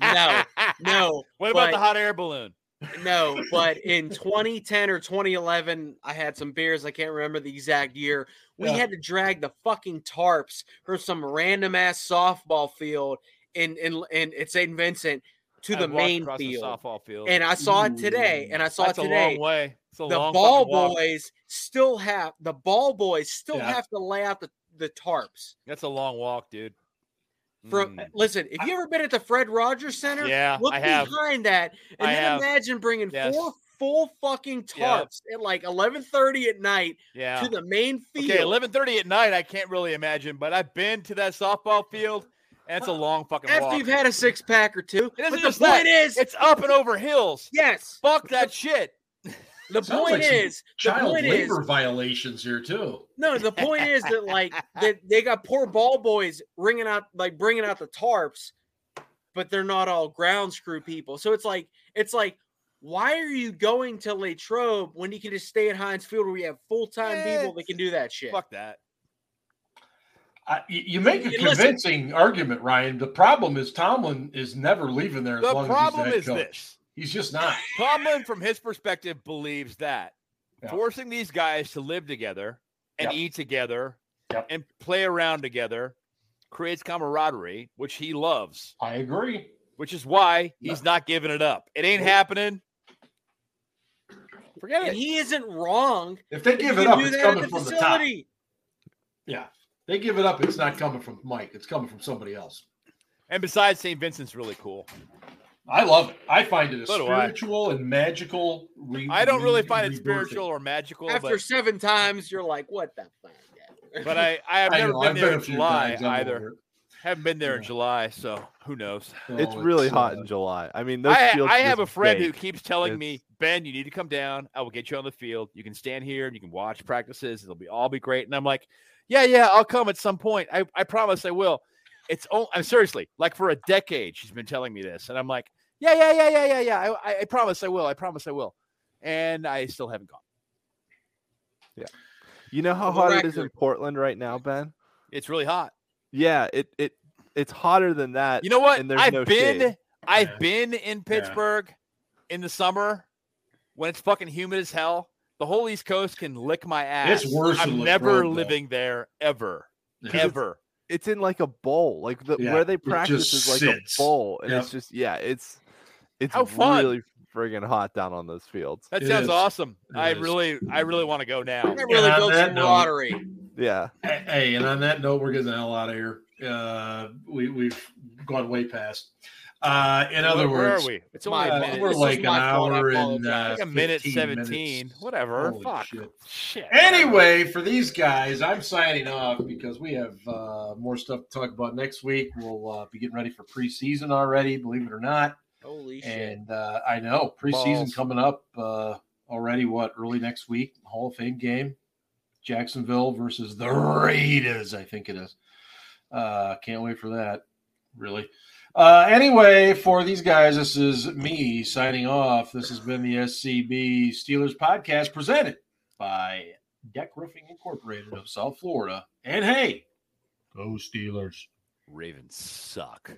No, No, What about but- the hot air balloon? no. But in 2010 or 2011, I had some beers. I can't remember the exact year. We Yeah. had to drag the fucking tarps from some random ass softball field in in in at St. Vincent to I the main across the field. softball field. And I saw it today, and I saw That's it a today. long way. It's a the long ball fucking walk. boys still have the ball boys still Yeah. have to lay out the, the tarps. That's a long walk, dude. From Mm. listen, if you ever been at the Fred Rogers Center, Yeah, look I have. behind that, and I then have. imagine bringing Yes. four full fucking Yeah. tarps at like eleven thirty at night Yeah. to the main field. Okay, eleven thirty at night. I can't really imagine, but I've been to that softball field, and it's a long fucking after walk. you've had a six pack or two. It isn't But the just that. point is, It's up and over hills. yes, Fuck that shit. the Sounds point like some is, the Child point is, labor violations here too. No, the point is that like that they got poor ball boys ringing out like bringing out the tarps, but they're not all ground screw people. So it's like it's like why are you going to Latrobe when you can just stay at Heinz Field where you have full time Yeah, people that can do that shit? Fuck that. I, you you make a And listen- convincing argument, Ryan. The problem is Tomlin is never leaving there as The long problem as he's is the head coach. this. He's just not. Tomlin, from his perspective, believes that Yeah. forcing these guys to live together and Yep. eat together Yep. and play around together creates camaraderie, which he loves, I agree. which is why he's not giving it up. It ain't happening. Forget And it. he isn't wrong. If they You give it up, it's coming the from the top. Yeah. They give it up, it's not coming from Mike. It's coming from somebody else. And besides, St. Vincent's really cool. I love it. I find it a So spiritual and magical. Re- I don't really re- find it spiritual or magical, After but, seven times, you're like, what the fuck? but I, I have I never know, been I've there in a July times, either. Haven't been there in July, so who knows? It's So really hot uh, in July. I mean, those I, fields I have a just friend who keeps telling me, Ben, you need to come down. I will get you on the field. You can stand here and you can watch practices. It'll be all be great. And I'm like, yeah, yeah, I'll come at some point. I, I promise I will. It's all I'm seriously like for a decade she's been telling me this, and I'm like, yeah, yeah, yeah, yeah, yeah, yeah. I, I, I promise I will. I promise I will. And I still haven't gone. Yeah. You know how For the hot it is in. Portland right now, Ben? It's really hot. Yeah, it it it's hotter than that. You know what? and there's I've no been shade. I've Yeah. been in Pittsburgh in the summer when it's fucking humid as hell. The whole East Coast can lick my ass. It's worse I'm in never Latrobe, though. living there ever. Yeah. it's- Ever. It's in like a bowl, like the Yeah, where they practice is like sits. a bowl, and Yep. it's just yeah, it's it's How fun. really friggin' hot down on those fields. That It sounds is. awesome. It I is. really I really want to go now. That really on builds that note- camaraderie. Yeah, Hey, Hey, and on that note, we're getting the hell out of here. Uh, we we've gone way past. Uh, in other where, where words, are we? It's My only a uh, fault. minute. we're This like an my fault. I hour and uh, like a minute 15 17. minutes. Whatever. Holy Fuck. shit. Shit. Anyway, for these guys, I'm signing off because we have uh, more stuff to talk about next week. We'll uh, be getting ready for preseason already, believe it or not. Holy shit. And uh, I know preseason Balls. coming up uh, already. What early next week? Hall of Fame game, Jacksonville versus the Raiders. I think it is. Uh, can't wait for that. Really. Uh, anyway, for these guys, this is me signing off. This has been the SCB Steelers podcast presented by Deck Roofing Incorporated of South Florida. And hey, go Steelers. Ravens suck.